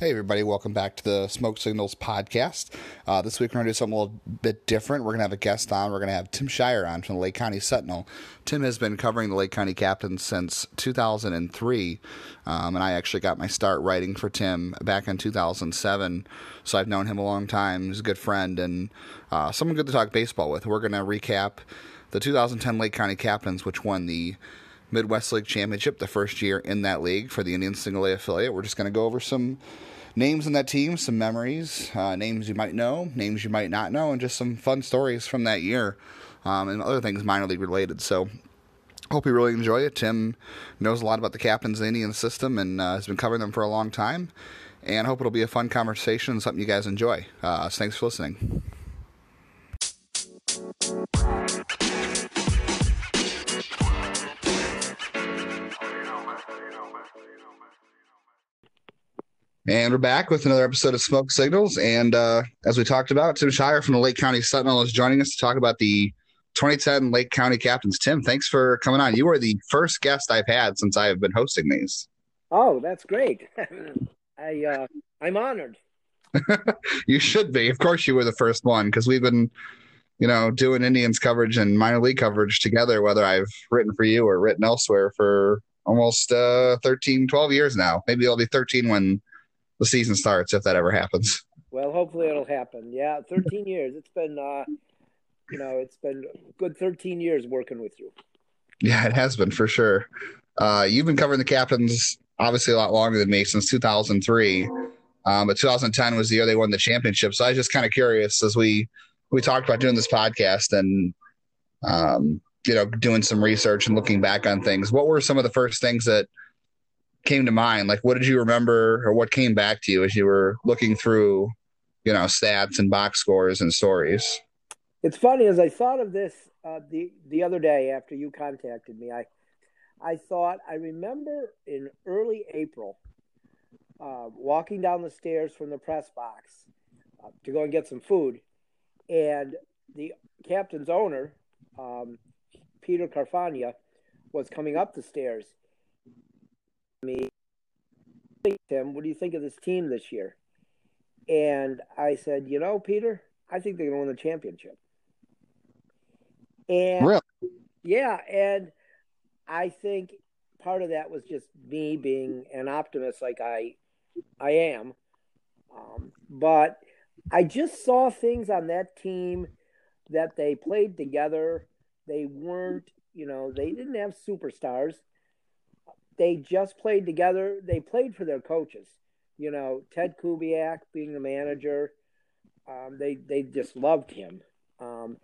Hey, everybody, welcome back to the Smoke Signals podcast. Uh, this week, we're going to do something a little bit different. We're going to have a guest on. We're going to have Tim Shirer on from the Lake County Sentinel. Tim has been covering the Lake County Captains since 2003, um, and I actually got my start writing for Tim back in 2007. So I've known him a long time. He's a good friend and uh, someone good to talk baseball with. We're going to recap the 2010 Lake County Captains, which won the Midwest League Championship the first year in that league for the Indian Single A affiliate. We're just going to go over some names in that team, some memories, uh, names you might know, names you might not know, and just some fun stories from that year um, and other things minor league related. So, hope you really enjoy it. Tim knows a lot about the captains Indian system and uh, has been covering them for a long time. And hope it'll be a fun conversation and something you guys enjoy. Uh, so thanks for listening. And we're back with another episode of Smoke Signals. And uh, as we talked about, Tim Shirer from the Lake County Sentinel is joining us to talk about the 2010 Lake County Captains. Tim, thanks for coming on. You are the first guest I've had since I have been hosting these. Oh, that's great. I uh, I'm honored. you should be. Of course, you were the first one because we've been, you know, doing Indians coverage and minor league coverage together. Whether I've written for you or written elsewhere for almost uh, 13, 12 years now. Maybe it'll be 13 when the season starts if that ever happens. Well, hopefully it'll happen. Yeah, 13 years. It's been, uh, you know, it's been good 13 years working with you. Yeah, it has been for sure. Uh, you've been covering the captains obviously a lot longer than me since 2003. Um, but 2010 was the year they won the championship. So I was just kind of curious as we we talked about doing this podcast and um, you know doing some research and looking back on things. What were some of the first things that came to mind? Like, what did you remember, or what came back to you as you were looking through, you know, stats and box scores and stories? It's funny as I thought of this uh, the the other day after you contacted me. I I thought I remember in early April, uh, walking down the stairs from the press box uh, to go and get some food, and the captain's owner, um, Peter Carfagna, was coming up the stairs, me, Tim, what do you think of this team this year? And I said, you know, Peter, I think they're going to win the championship. And really? yeah, and I think part of that was just me being an optimist, like I, I am. Um, but I just saw things on that team that they played together. They weren't, you know, they didn't have superstars they just played together. They played for their coaches. You know, Ted Kubiak being the manager, um, they they just loved him. Um,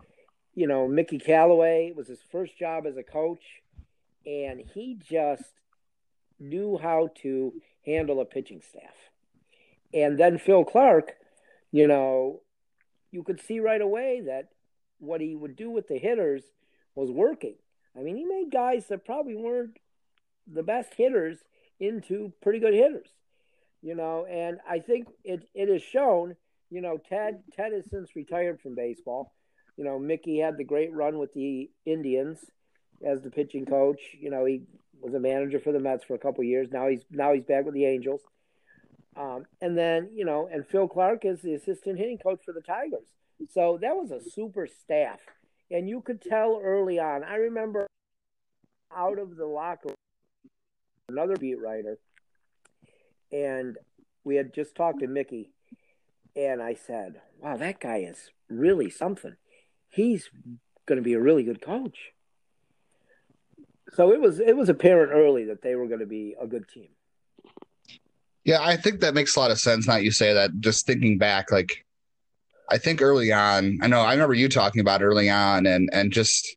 you know, Mickey Callaway was his first job as a coach, and he just knew how to handle a pitching staff. And then Phil Clark, you know, you could see right away that what he would do with the hitters was working. I mean, he made guys that probably weren't the best hitters into pretty good hitters, you know. And I think it it is shown. You know, Ted Ted has since retired from baseball. You know, Mickey had the great run with the Indians as the pitching coach. You know, he was a manager for the Mets for a couple years. Now he's now he's back with the Angels. Um, and then you know, and Phil Clark is the assistant hitting coach for the Tigers. So that was a super staff, and you could tell early on. I remember out of the locker another beat writer, and we had just talked to Mickey, and I said, "Wow, that guy is really something. He's going to be a really good coach." So it was it was apparent early that they were going to be a good team. Yeah, I think that makes a lot of sense. Not you say that. Just thinking back, like I think early on, I know I remember you talking about early on, and and just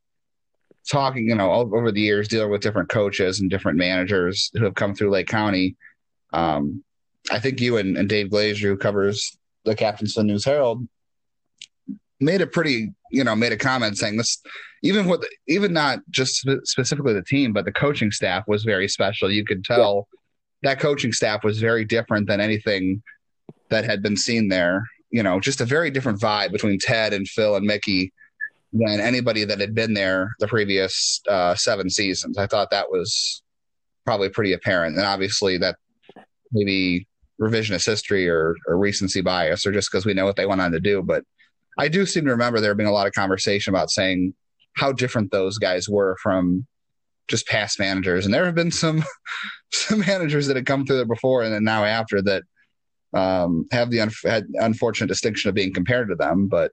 talking, you know, over the years, dealing with different coaches and different managers who have come through Lake County. Um, I think you and, and Dave Glasier, who covers the Captainson News Herald, made a pretty, you know, made a comment saying this, even with, even not just specifically the team, but the coaching staff was very special. You could tell yeah. that coaching staff was very different than anything that had been seen there. You know, just a very different vibe between Ted and Phil and Mickey than anybody that had been there the previous uh, seven seasons. I thought that was probably pretty apparent, and obviously that maybe revisionist history or, or recency bias or just because we know what they went on to do. But I do seem to remember there being a lot of conversation about saying how different those guys were from just past managers. And there have been some some managers that had come through there before and then now after that um, have the unfortunate distinction of being compared to them. But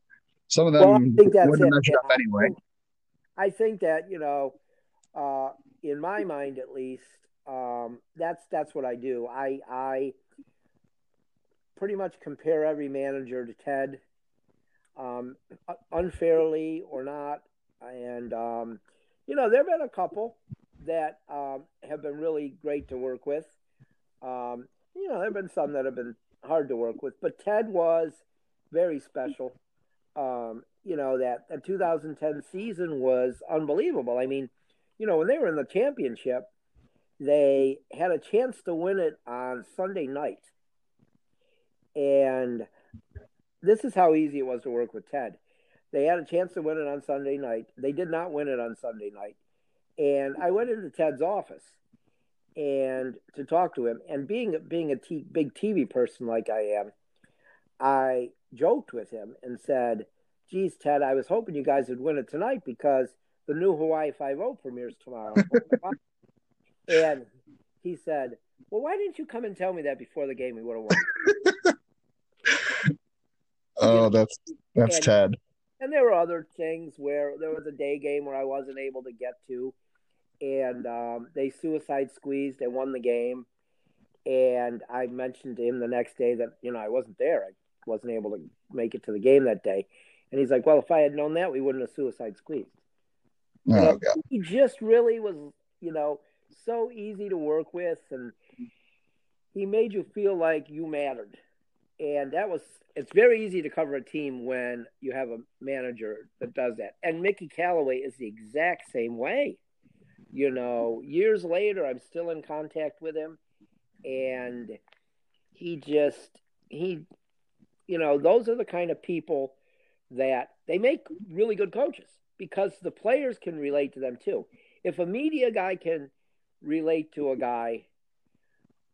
some of them well, I think that's wouldn't it. measure up anyway. I think that you know, uh, in my mind at least, um, that's that's what I do. I I pretty much compare every manager to Ted, um, unfairly or not. And, um, you know, there have been a couple that um, have been really great to work with. Um, you know, there have been some that have been hard to work with, but Ted was very special. Um, you know, that the 2010 season was unbelievable. I mean, you know, when they were in the championship, they had a chance to win it on Sunday night and this is how easy it was to work with Ted. They had a chance to win it on Sunday night. They did not win it on Sunday night. And I went into Ted's office and to talk to him. And being being a t- big TV person like I am, I joked with him and said, "Geez, Ted, I was hoping you guys would win it tonight because the new Hawaii Five O premieres tomorrow." and he said, "Well, why didn't you come and tell me that before the game? We would have won." Oh, that's that's and, Ted. And there were other things where there was a day game where I wasn't able to get to, and um, they suicide squeezed and won the game. And I mentioned to him the next day that you know I wasn't there. I wasn't able to make it to the game that day. And he's like, "Well, if I had known that, we wouldn't have suicide squeezed." Oh, he just really was, you know, so easy to work with, and he made you feel like you mattered and that was it's very easy to cover a team when you have a manager that does that. And Mickey Callaway is the exact same way. You know, years later, I'm still in contact with him, and he just he, you know, those are the kind of people that they make really good coaches because the players can relate to them too. If a media guy can relate to a guy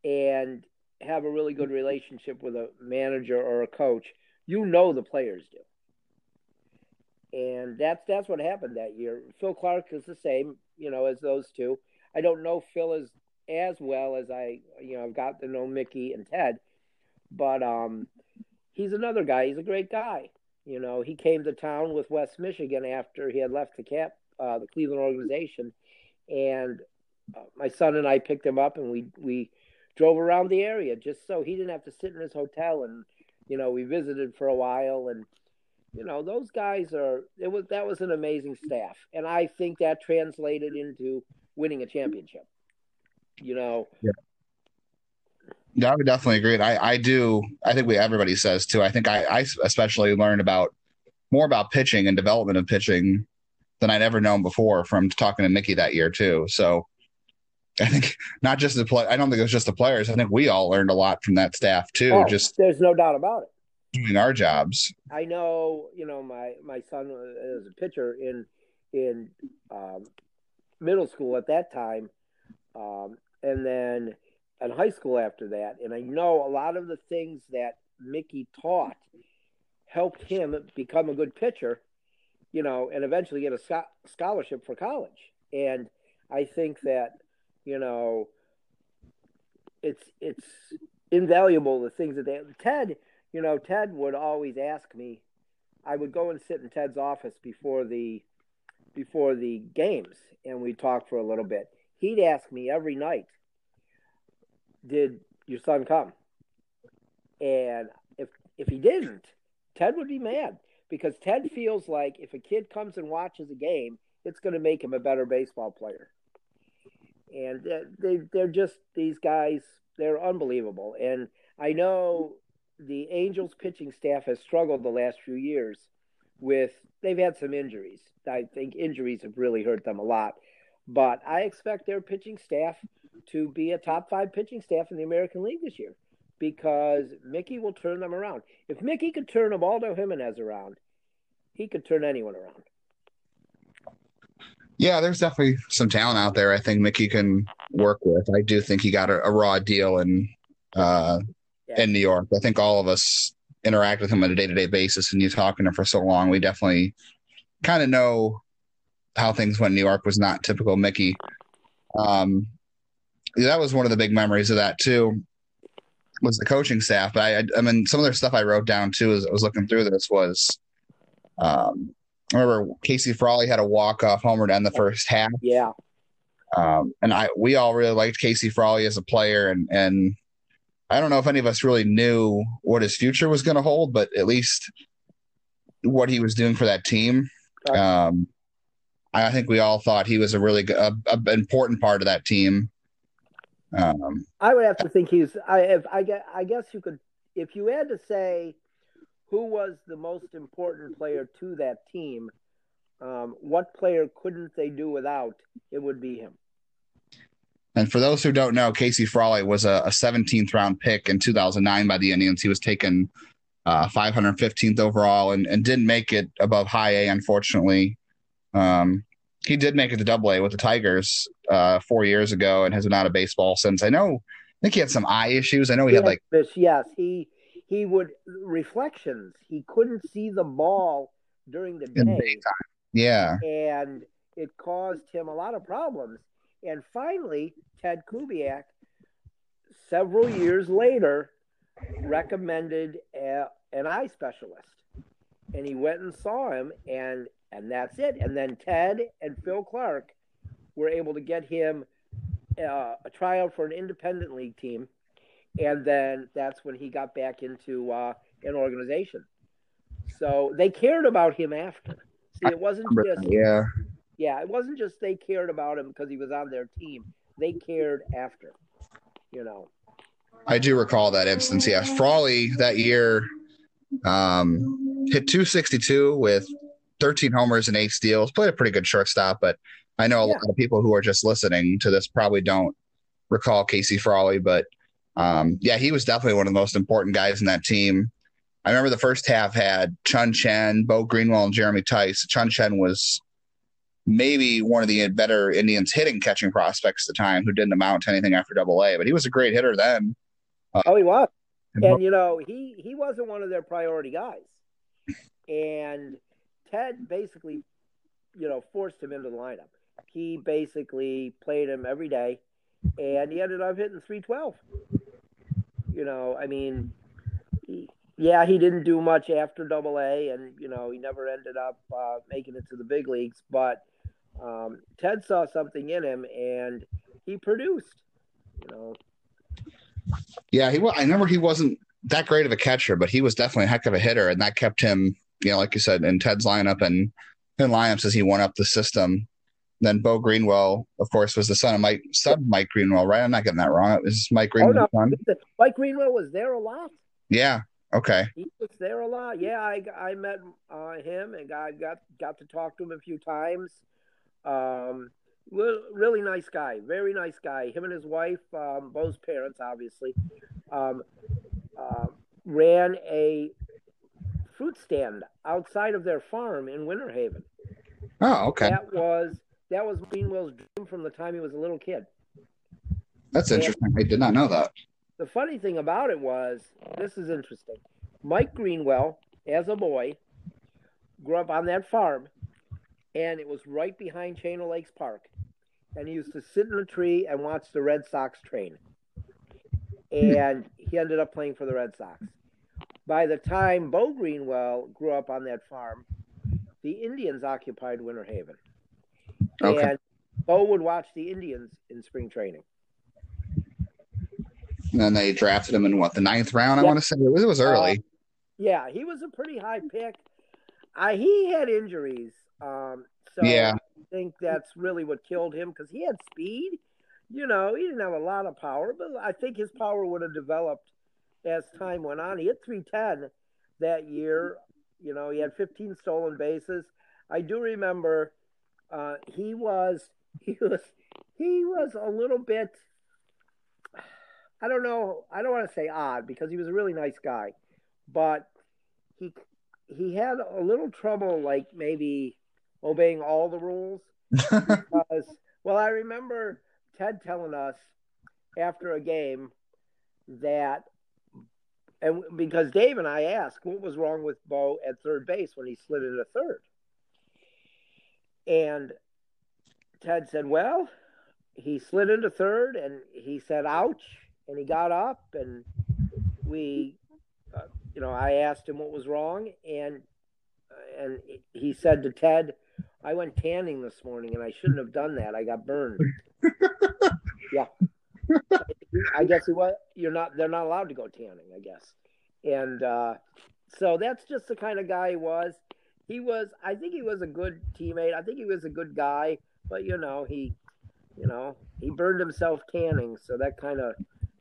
and have a really good relationship with a manager or a coach, you know the players do. And that's that's what happened that year. Phil Clark is the same, you know, as those two. I don't know Phil as as well as I, you know, I've got to know Mickey and Ted, but um, he's another guy. He's a great guy. You know, he came to town with West Michigan after he had left the cap, uh, the Cleveland organization, and uh, my son and I picked him up, and we we drove around the area just so he didn't have to sit in his hotel and you know we visited for a while. And you know those guys are it was that was an amazing staff. And i think that translated into winning a championship. You know yeah I would definitely agree. I, I do. I think we everybody says too. I think I, I especially learned about more about pitching and development of pitching than I'd ever known before from talking to Mickey that year too. So I think not just the play. I don't think it was just the players. I think we all learned a lot from that staff too. Oh, just there's no doubt about it. Doing our jobs. I know. You know, my my son was a pitcher in in um, middle school at that time, um, and then in high school after that. And I know a lot of the things that Mickey taught helped him become a good pitcher. You know, and eventually get a scholarship for college. And I think that you know, it's it's invaluable the things that they Ted, you know, Ted would always ask me. I would go and sit in Ted's office before the before the games, and we'd talk for a little bit. He'd ask me every night, "Did your son come?" And if if he didn't, Ted would be mad because Ted feels like if a kid comes and watches a game, it's going to make him a better baseball player and they they're just these guys. They're unbelievable, and I know the Angels pitching staff has struggled the last few years with they've had some injuries. I think injuries have really hurt them a lot. But I expect their pitching staff to be a top five pitching staff in the American League this year because Mickey will turn them around. If Mickey could turn Ubaldo Jimenez around, he could turn anyone around. Yeah, there's definitely some talent out there. I think Mickey can work with. I do think he got a, a raw deal, in uh, yeah. in New York. I think all of us interact with him on a day to day basis, and you talking to him for so long, we definitely kind of know how things went. in New York was not typical Mickey. Um, that was one of the big memories of that too. Was the coaching staff, but I, I mean, some of the stuff I wrote down too as I was looking through this was, um, I remember Casey Frawley had a walk off homer to end the first half. Yeah. Um, and I we all really liked Casey Frawley as a player, and and I don't know if any of us really knew what his future was going to hold, but at least what he was doing for that team. Um, I think we all thought he was a really good, a, a important part of that team. Um, I would have to think he's. I if I get. I guess you could, if you had to say, who was the most important player to that team. Um, what player couldn't they do without? It would be him. And for those who don't know, Casey Frawley was a, a 17th round pick in 2009 by the Indians. He was taken uh, 515th overall and, and didn't make it above high A, unfortunately. Um, he did make it to double A with the Tigers uh, four years ago and has been out of baseball since. I know, I think he had some eye issues. I know he had like. this. Yes, he he would reflections. He couldn't see the ball during the day. daytime. Yeah. And it caused him a lot of problems. And finally, Ted Kubiak, several years later, recommended a, an eye specialist. And he went and saw him, and and that's it. And then Ted and Phil Clark were able to get him uh, a tryout for an independent league team, and then that's when he got back into uh, an organization. So they cared about him after. See, it wasn't just yeah, yeah, it wasn't just they cared about him because he was on their team. They cared after, you know. I do recall that instance. Yeah, Frawley that year um, hit 262 with 13 homers and eight steals. Played a pretty good shortstop, but I know a yeah. lot of people who are just listening to this probably don't recall Casey Frawley. But um, yeah, he was definitely one of the most important guys in that team. I remember the first half had Chun Chen, Bo Greenwell, and Jeremy Tice. Chun Chen was maybe one of the better Indians hitting catching prospects at the time who didn't amount to anything after double A, but he was a great hitter then. Uh, oh, he was. And, you know, he, he wasn't one of their priority guys. And Ted basically, you know, forced him into the lineup. He basically played him every day, and he ended up hitting 312. You know, I mean, he, yeah, he didn't do much after Double A, and you know, he never ended up uh, making it to the big leagues. But um, Ted saw something in him, and he produced. You know. Yeah, he. I remember he wasn't that great of a catcher, but he was definitely a heck of a hitter, and that kept him you know, like you said, in Ted's lineup and in lineups as he went up the system. Then Bo Greenwell, of course, was the son of Mike, son Mike Greenwell, right? I'm not getting that wrong. It was Mike Greenwell. Oh, no. Mike Greenwell was there a lot. Yeah. Okay. He was there a lot. Yeah, I, I met uh, him and I got got to talk to him a few times. Um, really nice guy, very nice guy. Him and his wife, um, both parents, obviously, um, uh, ran a fruit stand outside of their farm in Winter Haven. Oh, okay. That was that was Greenwell's dream from the time he was a little kid. That's and interesting. I did not know that. The funny thing about it was this is interesting. Mike Greenwell, as a boy, grew up on that farm, and it was right behind Chain of Lakes Park. And he used to sit in a tree and watch the Red Sox train. Hmm. And he ended up playing for the Red Sox by the time Bo Greenwell grew up on that farm, the Indians occupied Winter Haven. Okay. And Bo would watch the Indians in spring training. And then they drafted him in what the ninth round? I want to say it was, it was early. Uh, yeah, he was a pretty high pick. I he had injuries, um, so yeah. I think that's really what killed him because he had speed. You know, he didn't have a lot of power, but I think his power would have developed as time went on. He hit 310 that year. You know, he had 15 stolen bases. I do remember uh, he was he was he was a little bit I don't know, I don't want to say odd because he was a really nice guy, but he he had a little trouble like maybe obeying all the rules because well, I remember Ted telling us after a game that and because Dave and I asked what was wrong with Bo at third base when he slid into third, and Ted said, "Well, he slid into third, and he said, ouch,' and he got up, and we, uh, you know, I asked him what was wrong, and and he said to Ted." I went tanning this morning and I shouldn't have done that. I got burned. yeah. I guess he was you're not they're not allowed to go tanning, I guess. And uh, so that's just the kind of guy he was. He was I think he was a good teammate. I think he was a good guy, but you know, he you know, he burned himself tanning, so that kind of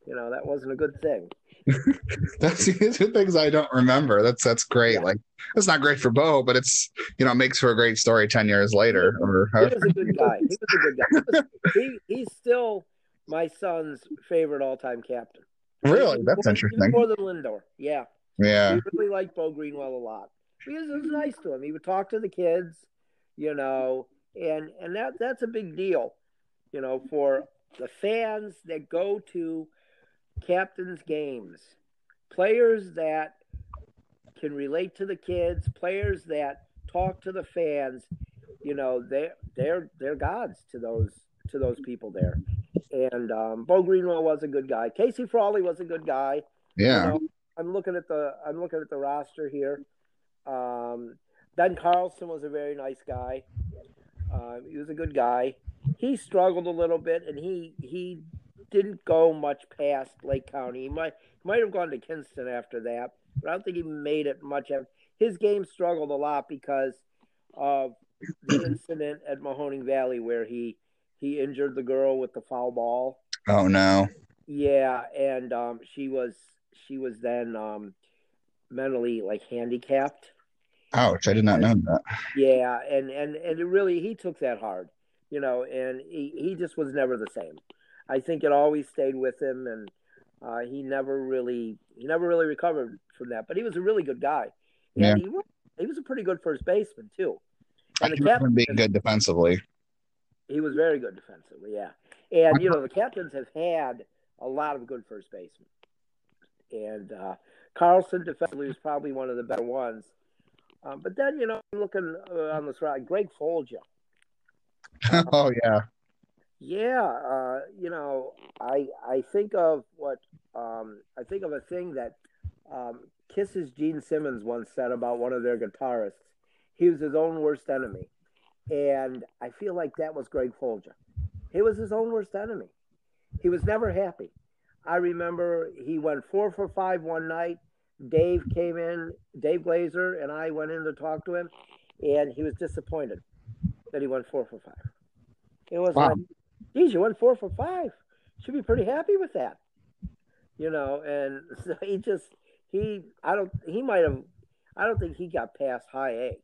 you know, that wasn't a good thing. that's the things I don't remember. That's that's great. Yeah. Like that's not great for Bo, but it's you know makes for a great story ten years later. Or he was a good guy. He was a good guy. He, was, he he's still my son's favorite all-time captain. Really, that's more, interesting. More than Lindor, yeah. Yeah. He really liked Bo Greenwell a lot because it was nice to him. He would talk to the kids, you know, and and that that's a big deal, you know, for the fans that go to captains' games, players that can relate to the kids, players that talk to the fans. You know, they they're they're gods to those to those people there. And um, Bo Greenwell was a good guy. Casey Frawley was a good guy. Yeah. You know, I'm looking at the I'm looking at the roster here. Um, ben Carlson was a very nice guy. Uh, he was a good guy. He struggled a little bit, and he he didn't go much past Lake County. He might he might have gone to Kinston after that, but I don't think he made it much. Of, His game struggled a lot because of the incident at Mahoning Valley where he he injured the girl with the foul ball. Oh no. Yeah, and um, she was she was then um, mentally like handicapped. Ouch! I did not know that. Yeah, and and and it really he took that hard, you know, and he he just was never the same. I think it always stayed with him, and uh, he never really he never really recovered from that. But he was a really good guy, and yeah. he was, he was a pretty good first baseman too. And I the captain being good defensively. He was very good defensively, yeah. And you know the captains have had a lot of good first basemen, and uh, Carlson defensively was probably one of the better ones. Um, but then you know, looking uh, on this ride, Greg Folgia. oh yeah, yeah, uh, you know, I I think of what um, I think of a thing that um, Kiss's Gene Simmons once said about one of their guitarists. He was his own worst enemy, and I feel like that was Greg Folgia. He was his own worst enemy. He was never happy. I remember he went four for five one night. Dave came in, Dave Glasier, and I went in to talk to him, and he was disappointed that he went four for five. It was wow. like geez, you went four for five. Should be pretty happy with that. You know, and so he just he I don't he might have I don't think he got past high A.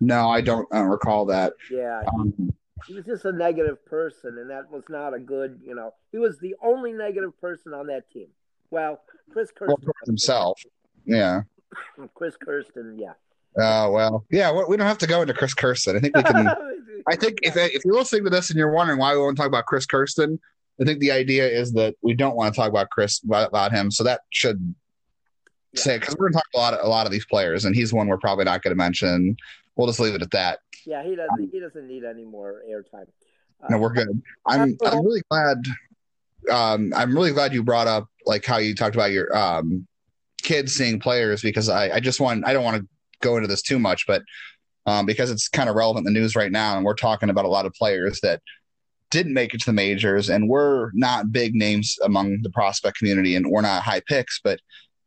No, I don't uh, recall that. Yeah, um, he, was just a negative person, and that was not a good. You know, he was the only negative person on that team. Well, Chris Kirsten well, himself. Yeah. Chris Kirsten, yeah. Oh uh, well, yeah. We don't have to go into Chris Kirsten. I think we can. I think if if you're listening to this and you're wondering why we want to talk about Chris Kirsten, I think the idea is that we don't want to talk about Chris about, about him. So that should yeah. say because we're going to talk a lot of, a lot of these players, and he's one we're probably not going to mention. We'll just leave it at that. Yeah, he doesn't. Um, he doesn't need any more airtime. Uh, no, we're good. I'm I'm really glad. Um, I'm really glad you brought up like how you talked about your um, kids seeing players because I I just want I don't want to go into this too much, but um, because it's kind of relevant in the news right now, and we're talking about a lot of players that didn't make it to the majors, and we're not big names among the prospect community, and we're not high picks, but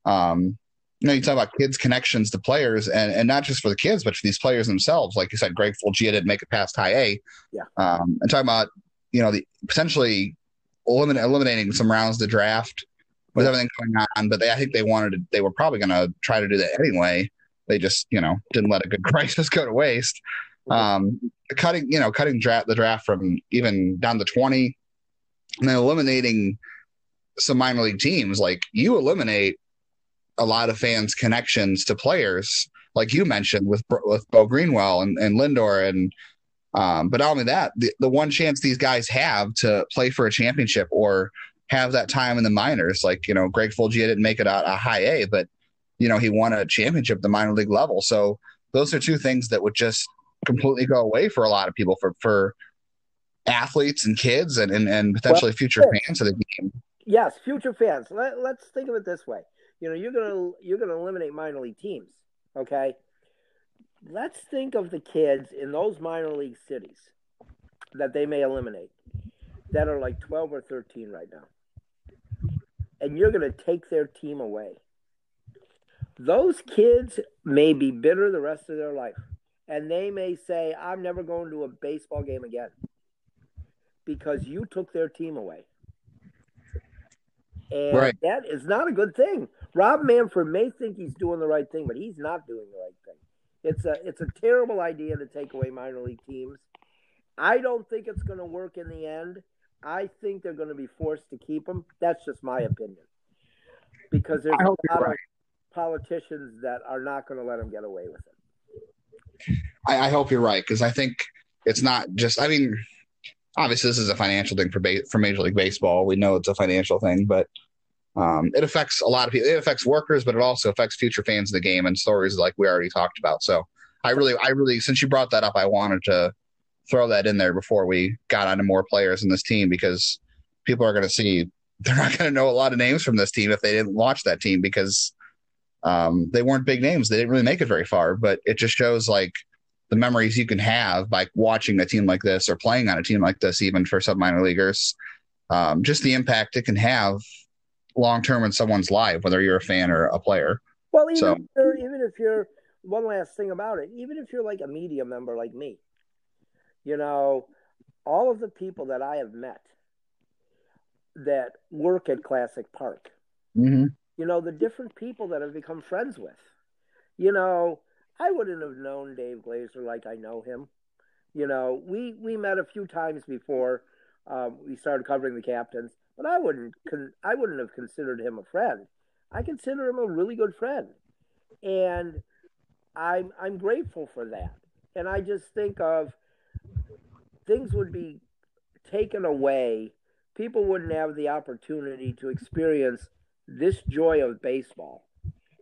um, you know, you talk about kids' connections to players, and, and not just for the kids, but for these players themselves. Like you said, Greg Folgia didn't make it past high A. Yeah. Um, and talking about, you know, the potentially elimin- eliminating some rounds to draft with everything going on, but they, I think they wanted to, they were probably going to try to do that anyway. They just, you know, didn't let a good crisis go to waste. Um, cutting, you know, cutting draft the draft from even down to twenty, and then eliminating some minor league teams. Like you eliminate a lot of fans' connections to players, like you mentioned with with Bo Greenwell and, and Lindor, and um, but not only that, the, the one chance these guys have to play for a championship or have that time in the minors. Like, you know, Greg Folgia didn't make it a, a high A, but, you know, he won a championship at the minor league level. So those are two things that would just completely go away for a lot of people for, for athletes and kids and, and, and potentially well, future fans of the game. Yes, future fans. Let, let's think of it this way. You know, you're gonna you're gonna eliminate minor league teams. Okay. Let's think of the kids in those minor league cities that they may eliminate that are like 12 or 13 right now and you're going to take their team away. Those kids may be bitter the rest of their life, and they may say, I'm never going to a baseball game again because you took their team away. And right. that is not a good thing. Rob Manfred may think he's doing the right thing, but he's not doing the right thing. It's a it's a terrible idea to take away minor league teams. I don't think it's going to work in the end. I think they're going to be forced to keep them. That's just my opinion. Because there's a lot right. of politicians that are not going to let them get away with it. I, I hope you're right because I think it's not just. I mean, obviously this is a financial thing for ba- for Major League Baseball. We know it's a financial thing, but um, it affects a lot of people. It affects workers, but it also affects future fans of the game and stories like we already talked about. So I really, I really, since you brought that up, I wanted to throw that in there before we got onto more players in this team because people are going to see they're not going to know a lot of names from this team if they didn't watch that team because um, they weren't big names. They didn't really make it very far, but it just shows like the memories you can have by watching a team like this or playing on a team like this, even for sub minor leaguers. Um, just the impact it can have long term in someone's life, whether you're a fan or a player. Well, even so, if you're, even if you're one last thing about it, even if you're like a media member like me, you know, all of the people that I have met that work at Classic Park, mm-hmm. you know, the different people that I've become friends with. You know, I wouldn't have known Dave Glasier like I know him. You know, we we met a few times before um, we started covering the captains, but I wouldn't con- I wouldn't have considered him a friend. I consider him a really good friend, and I'm I'm grateful for that. And I just think of things would be taken away. People wouldn't have the opportunity to experience this joy of baseball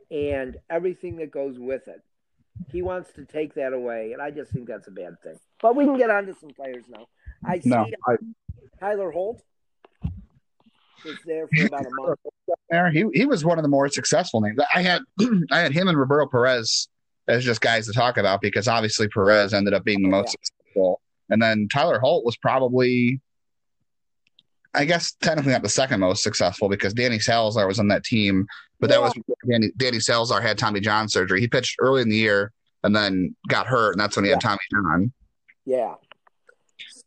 and everything that goes with it. He wants to take that away, and I just think that's a bad thing. But we can get on to some players now. I see no, I... Tyler Holt was there for about a month. There, he he was one of the more successful names. I had I had him and Roberto Perez as just guys to talk about because obviously Perez ended up being the most yeah. successful and then Tyler Holt was probably, I guess, technically not the second most successful because Danny Salazar was on that team, but yeah. that was Danny, Danny Salazar had Tommy John surgery. He pitched early in the year and then got hurt, and that's when he yeah. had Tommy John. Yeah.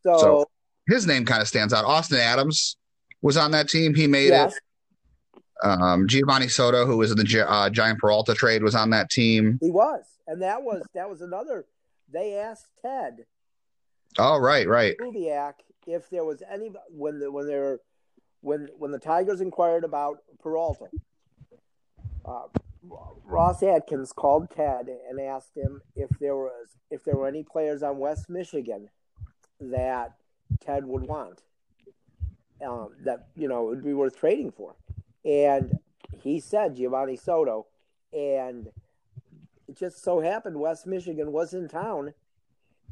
So, so his name kind of stands out. Austin Adams was on that team. He made yes. it. Um, Giovanni Soto, who was in the uh, Giant Peralta trade, was on that team. He was, and that was that was another. They asked Ted Oh, right, right. Kubiak, if there was any when the when there when when the Tigers inquired about Peralta, uh, Ross Atkins called Ted and asked him if there was if there were any players on West Michigan that Ted would want, um, that you know would be worth trading for, and he said Giovanni Soto, and it just so happened West Michigan was in town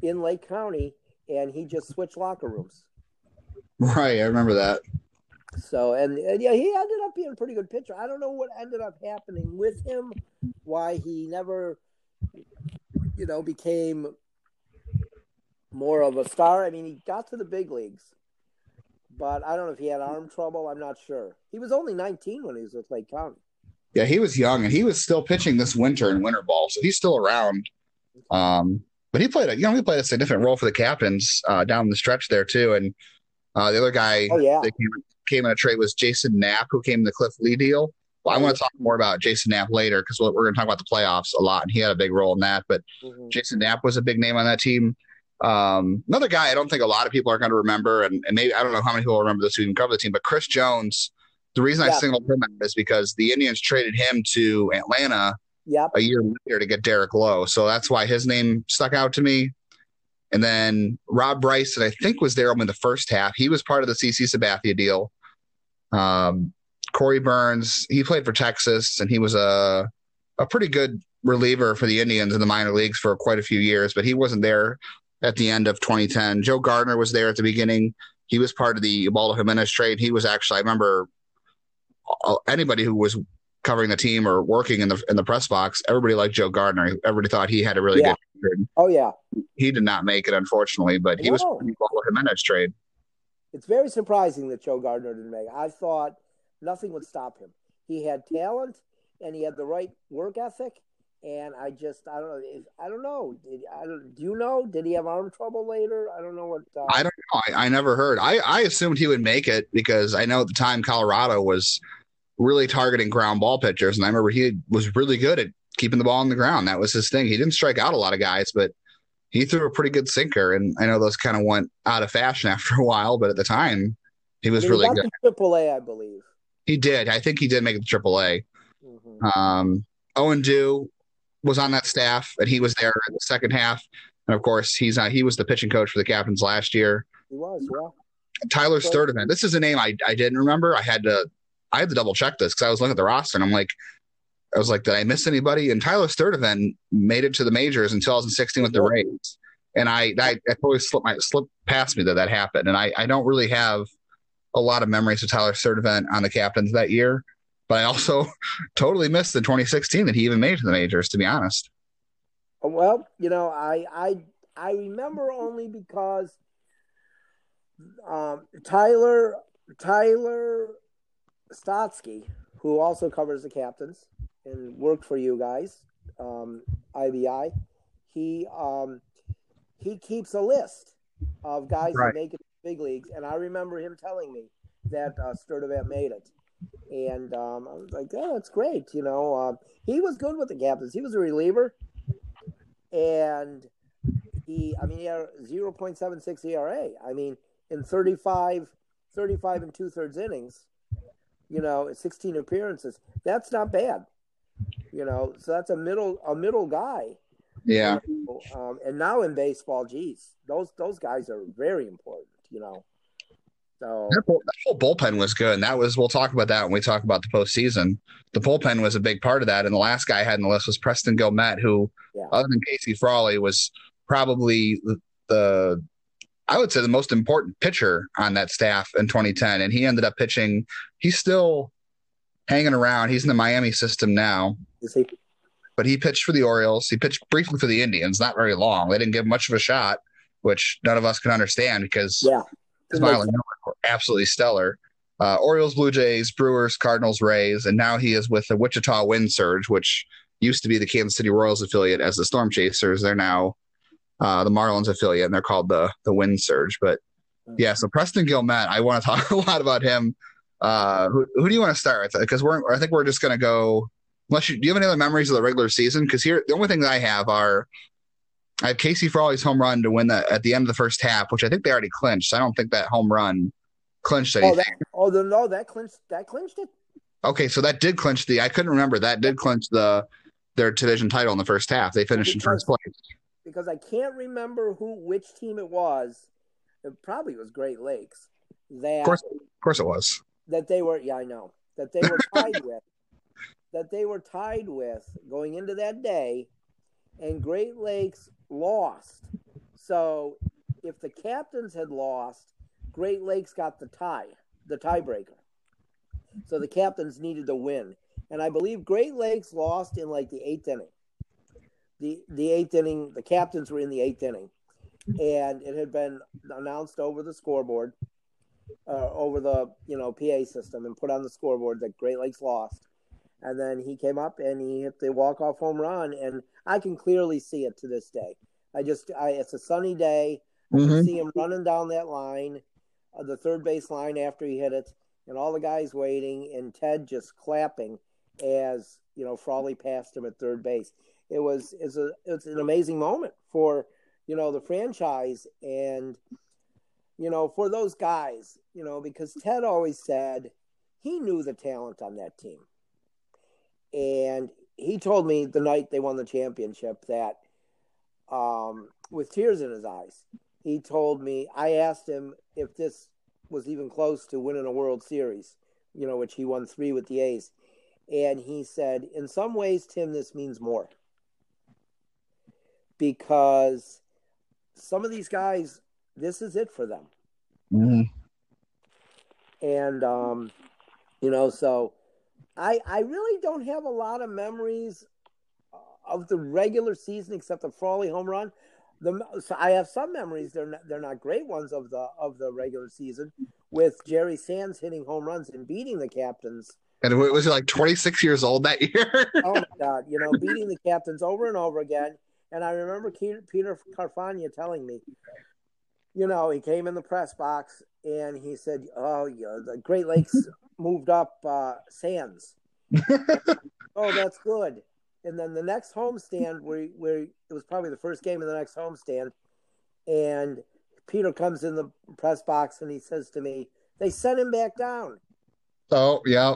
in Lake County and he just switched locker rooms. Right, I remember that. So and, and, yeah, he ended up being a pretty good pitcher. I don't know what ended up happening with him, why he never, you know, became more of a star. I mean, he got to the big leagues, but I don't know if he had arm trouble. I'm not sure. He was only 19 when he was with Lake County. Yeah, he was young, and he was still pitching this winter in winter ball, so he's still around. Um, but he played a you know he played a significant role for the captains uh, down the stretch there too. And uh, the other guy oh, yeah. that came, came in a trade was Jason Knapp, who came in the Cliff Lee deal. Well, I want to talk more about Jason Knapp later because we're going to talk about the playoffs a lot, and he had a big role in that. But mm-hmm. Jason Knapp was a big name on that team. Um, another guy I don't think a lot of people are going to remember, and, and, maybe I don't know how many people remember this who even cover the team, but Chris Jones. The reason yeah. I singled him out is because the Indians traded him to Atlanta yep. a year later to get Derek Lowe. So that's why his name stuck out to me. And then Rob Bryson, I think, was there in the first half. He was part of the CC Sabathia deal. Um, Corey Burns, he played for Texas, and he was a a pretty good reliever for the Indians in the minor leagues for quite a few years, but he wasn't there at the end of 2010. Joe Gardner was there at the beginning. He was part of the Ubaldo Jimenez trade. He was actually, I remember uh, anybody who was covering the team or working in the in the press box, everybody liked Joe Gardner. Everybody thought he had a really Yeah. good record. Oh yeah, He did not make it, unfortunately, but he was No. part of the Ubaldo Jimenez trade. it's very surprising that Joe Gardner didn't make. it. I thought nothing would stop him. He had talent and he had the right work ethic. And I just I don't know if- I don't know. Did, I don't, do you know? Did he have arm trouble later? I don't know what. Uh, I don't know. I, I never heard. I, I assumed he would make it because I know at the time Colorado was really targeting ground ball pitchers, and I remember he was really good at keeping the ball on the ground. That was his thing. He didn't strike out a lot of guys, but he threw a pretty good sinker, and I know those kind of went out of fashion after a while, but at the time he was really good. Triple A, I believe. He did. I think he did make the Triple A. Mhm. Um, Owen Dew was on that staff, and he was there in the second half. And of course, he's uh, he was the pitching coach for the Captains last year. He was, yeah. Tyler So- Sturdivant. This is a name I, I didn't remember. I had to I had to double check this because I was looking at the roster and I'm like, I was like, did I miss anybody? And Tyler Sturdivant made it to the majors in 2016 with the Rays, and I I, I totally slipped my slipped past me that that happened, and I I don't really have a lot of memories of Tyler Sturdivant on the Captains that year, but I also totally missed the 2016 that he even made to the majors. To be honest, Well, you know, I I I remember only because um, Tyler Tyler Stotsky, who also covers the captains and worked for you guys, um, IBI, he um, he keeps a list of guys Right. that make it to the big leagues, and I remember him telling me that uh, Sturdivant made it. And um, I was like, "Oh, that's great!" You know, um, he was good with the captains. He was a reliever, and he, I mean, he had 0.76 ERA. I mean, in 35, 35 and two thirds innings, you know, 16 appearances. That's not bad. You know, so that's a middle a middle guy. yeah, You know, um, and now in baseball, geez, those those guys are very important. You know, so that, that whole bullpen was good. And that was we'll talk about that when we talk about the postseason. The bullpen was a big part of that. And the last guy I had in the list was Preston Guilmet, who, Yeah. other than Casey Frawley, was probably the, the I would say the most important pitcher on that staff in 2010. And he ended up pitching. He's still hanging around. He's in the Miami system now, see, but he pitched for the Orioles. He pitched briefly for the Indians, not very long. They didn't give much of a shot, which none of us can understand because yeah, his minor league numbers were absolutely stellar. Uh, Orioles, Blue Jays, Brewers, Cardinals, Rays, and now he is with the Wichita Wind Surge, which used to be the Kansas City Royals affiliate as the Storm Chasers. They're now uh, the Marlins affiliate, and they're called the the Wind Surge. But yeah, so Preston Guilmet, I want to talk a lot about him. Uh, who, who do you want to start with? Because we're, I think we're just going to go. Unless you, do you have any other memories of the regular season? Because here, the only things I have are I have Casey Frawley's home run to win the at the end of the first half, which I think they already clinched. I don't think that home run clinched anything. Oh, that, oh, the, no, that clinched that clinched it. okay, so that did clinch the. I couldn't remember that did clinch the their division title in the first half. They finished in first place. because I can't remember who which team it was. It probably was Great Lakes. That Of course, of course, it was. that they were yeah I know that they were tied with that they were tied with going into that day, and Great Lakes lost. So if the captains had lost, Great Lakes got the tie, the tiebreaker. So the captains needed to win, and I believe Great Lakes lost in like the eighth inning. The the eighth inning, the captains were in the eighth inning, and it had been announced over the scoreboard uh, over the you know PA system and put on the scoreboard that Great Lakes lost. And then he came up and he hit the walk off home run, and I can clearly see it to this day. I just, I, it's a sunny day. I can Mhm. see him running down that line, the third base line after he hit it, and all the guys waiting, and Ted just clapping as you know Frawley passed him at third base. It was it's a it's an amazing moment for you know the franchise and you know for those guys you know because Ted always said he knew the talent on that team, and he told me the night they won the championship that um, with tears in his eyes, he told me I asked him if this was even close to winning a World Series you know, which he won three with the A's. And he said, in some ways, Tim, this means more. Because some of these guys, this is it for them. Mm-hmm. And, um, you know, so I, I really don't have a lot of memories of the regular season except the Frawley home run. The, so I have some memories. They're not, they're not great ones of the of the regular season with Jerry Sands hitting home runs and beating the captains. And was he like 26 years old that year? oh my God! You know, beating the captains over and over again. And I remember Peter Carfagna telling me, you know, he came in the press box and he said, "Oh, yeah, the Great Lakes moved up uh, Sands." oh, that's good. And then the next homestand, where where it was probably the first game of the next homestand, and Peter comes in the press box and he says to me, "They sent him back down." Oh yeah,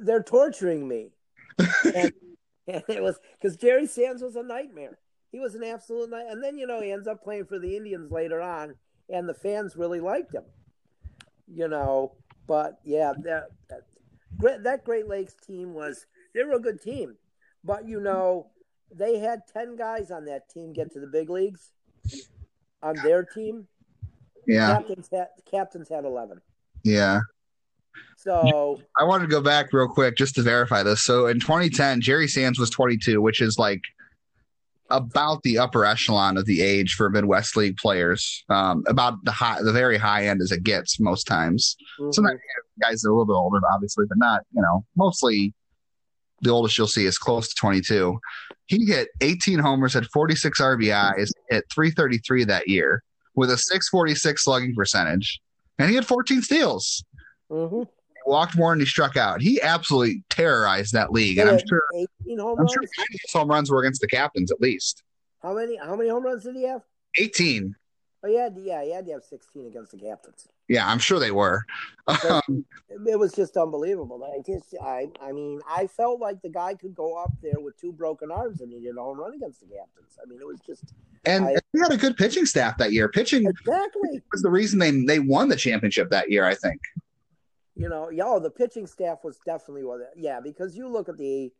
they're torturing me, and, and it was because Jerry Sands was a nightmare. He was an absolute night. And then you know he ends up playing for the Indians later on, and the fans really liked him. You know, but yeah, that that, that Great Lakes team was they were a good team. But you know, they had ten guys on that team get to the big leagues on their team. Yeah. Captains had captains had eleven. Yeah. So I wanted to go back real quick just to verify this. So in 2010, Jerry Sands was 22, which is like about the upper echelon of the age for Midwest League players. Um, about the high, the very high end as it gets most times. Mm-hmm. Sometimes guys are a little bit older, obviously, but not you know mostly the oldest you'll see is close to 22. He hit 18 homers, had 46 RBIs, hit 333 that year with a 646 slugging percentage, and he had 14 steals. Mm-hmm. He walked more than he struck out. He absolutely terrorized that league, and I'm sure. 18 home I'm runs? sure his home runs were against the captains at least. How many? How many home runs did he have? 18. Oh yeah, yeah, he had to have 16 against the captains. Yeah, I'm sure they were. Um, it was just unbelievable. I just, I, I mean, I felt like the guy could go up there with two broken arms and he did a home run against the captains. I mean, it was just. And I, he had a good pitching staff that year. Pitching exactly was the reason they they won the championship that year. I think. You know, yeah, the pitching staff was definitely one. Yeah, because you look at the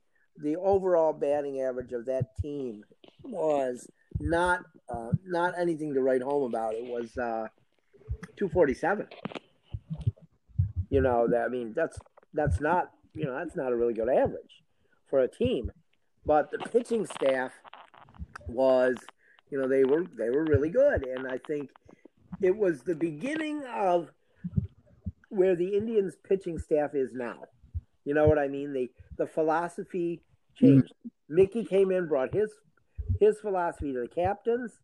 the overall batting average of that team was not uh, not anything to write home about. It was uh, 247. You know that I mean that's that's not you know that's not a really good average for a team, but the pitching staff was you know they were they were really good, and I think it was the beginning of where the Indians pitching staff is now. You know what I mean? The the philosophy changed. Mm-hmm. Mickey came in, brought his his philosophy to the captains,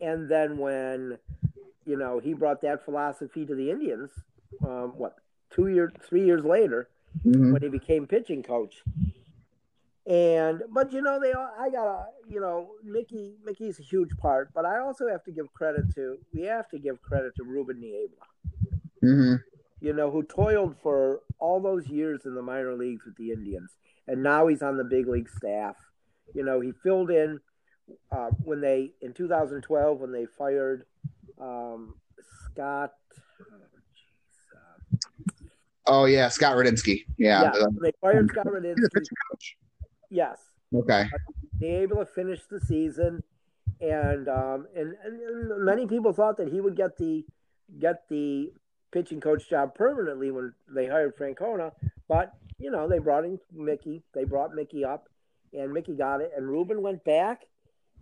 and then when you know he brought that philosophy to the Indians, um, what two years, three years later, mm-hmm. when he became pitching coach. And but you know they all, I gotta you know Mickey Mickey's a huge part, but I also have to give credit to we have to give credit to Ruben Niebla. Mm-hmm. You know who toiled for all those years in the minor leagues with the Indians, and now he's on the big league staff. You know he filled in uh, when they in 2012 when they fired um, Scott. Oh yeah, Scott Radinsky. Yeah, yeah they fired Scott Radinsky. Yes. Okay. They able to finish the season, and um, and, and many people thought that he would get the get the pitching coach job permanently when they hired Francona, but you know they brought in Mickey. They brought Mickey up, and Mickey got it. And Ruben went back,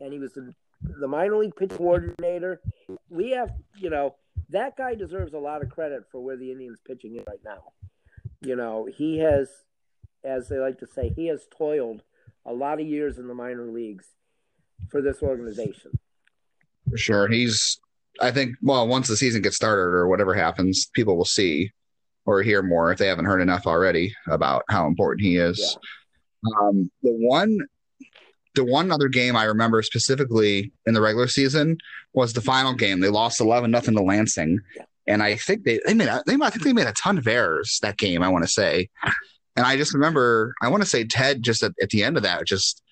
and he was the, the minor league pitch coordinator. We have, you know, that guy deserves a lot of credit for where the Indians pitching is right now. You know, he has, as they like to say, he has toiled a lot of years in the minor leagues for this organization. For sure. He's, I think, well, once the season gets started or whatever happens, people will see or hear more if they haven't heard enough already about how important he is. Yeah. Um, the one the one other game I remember specifically in the regular season was the final game. They lost eleven nothing to Lansing, and I think they they made a, they I think they made a ton of errors that game. I want to say, and I just remember I want to say Ted just at, at the end of that just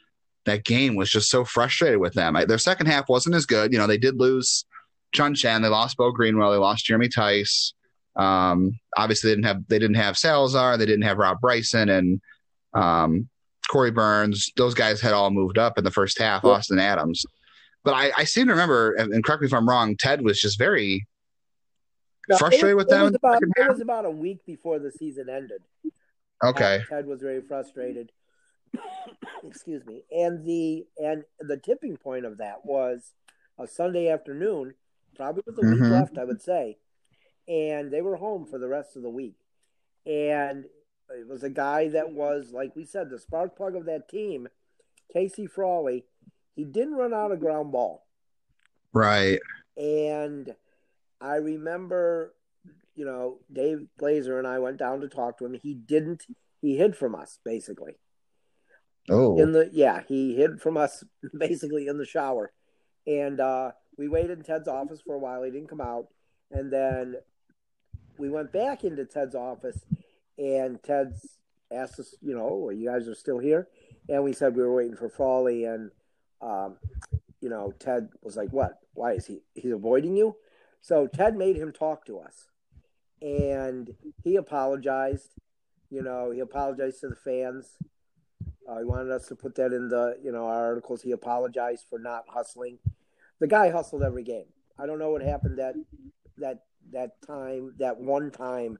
that game was just so frustrated with them. I, their second half wasn't as good. You know, they did lose Chun Chen, they lost Bo Greenwell, they lost Jeremy Tice. Um, obviously, they didn't have they didn't have Salazar, they didn't have Rob Bryson, and um, Corey Burns. Those guys had all moved up in the first half. Austin Adams, but I, I seem to remember, and correct me if I'm wrong. Ted was just very No, frustrated it with them. It was, about, it was about a week before the season ended. Okay, Uh, Ted was very frustrated. Excuse me. And the and the tipping point of that was a Sunday afternoon, probably with a week Mhm. left, I would say. And they were home for the rest of the week. And it was a guy that was, like we said, the spark plug of that team, Casey Frawley. He didn't run out of ground ball. right. And I remember, you know, Dave Glasier and I went down to talk to him. He didn't. He hid from us basically Oh, in the yeah. He hid from us basically in the shower, and uh, we waited in Ted's office for a while. He didn't come out, and then we went back into Ted's office, and Ted's asked us, you know, you guys are still here, and we said we were waiting for Frawley, and um, you know, Ted was like, "What? Why is he? He's avoiding you?" So Ted made him talk to us, and he apologized. You know, he apologized to the fans. Uh, he wanted us to put that in the you know our articles. He apologized for not hustling. The guy hustled every game. I don't know what happened that that that time that one time,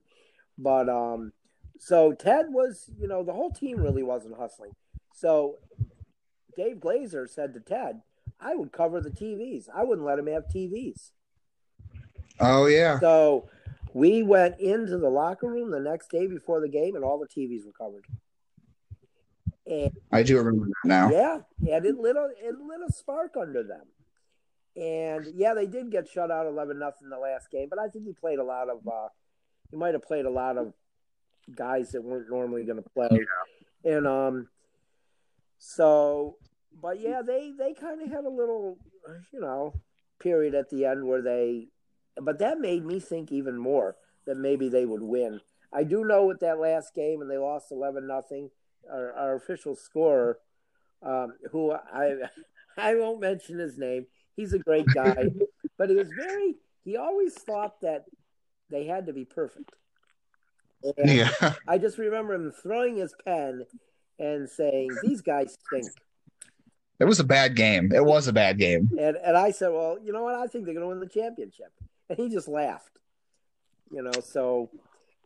but um, so Ted was you know the whole team really wasn't hustling. So Dave Glasier said to Ted, "I would cover the TVs. I wouldn't let him have TVs." oh yeah. So we went into the locker room the next day before the game, and all the TVs were covered. And I do remember that now. yeah, and it lit a it lit a spark under them. And yeah, they did get shut out eleven nothing the last game, but I think he played a lot of uh he might have played a lot of guys that weren't normally gonna play. And um so but yeah, they they kind of had a little you know period at the end where they but that made me think even more that maybe they would win. I do know with that last game and they lost eleven nothing. Our, our official scorer, um, who I I won't mention his name. He's a great guy, but he was very. He always thought that they had to be perfect. And Yeah. I just remember him throwing his pen and saying, "These guys stink." It was a bad game. It was a bad game. And and I said, "Well, you know what? I think they're going to win the championship." And he just laughed. You know, so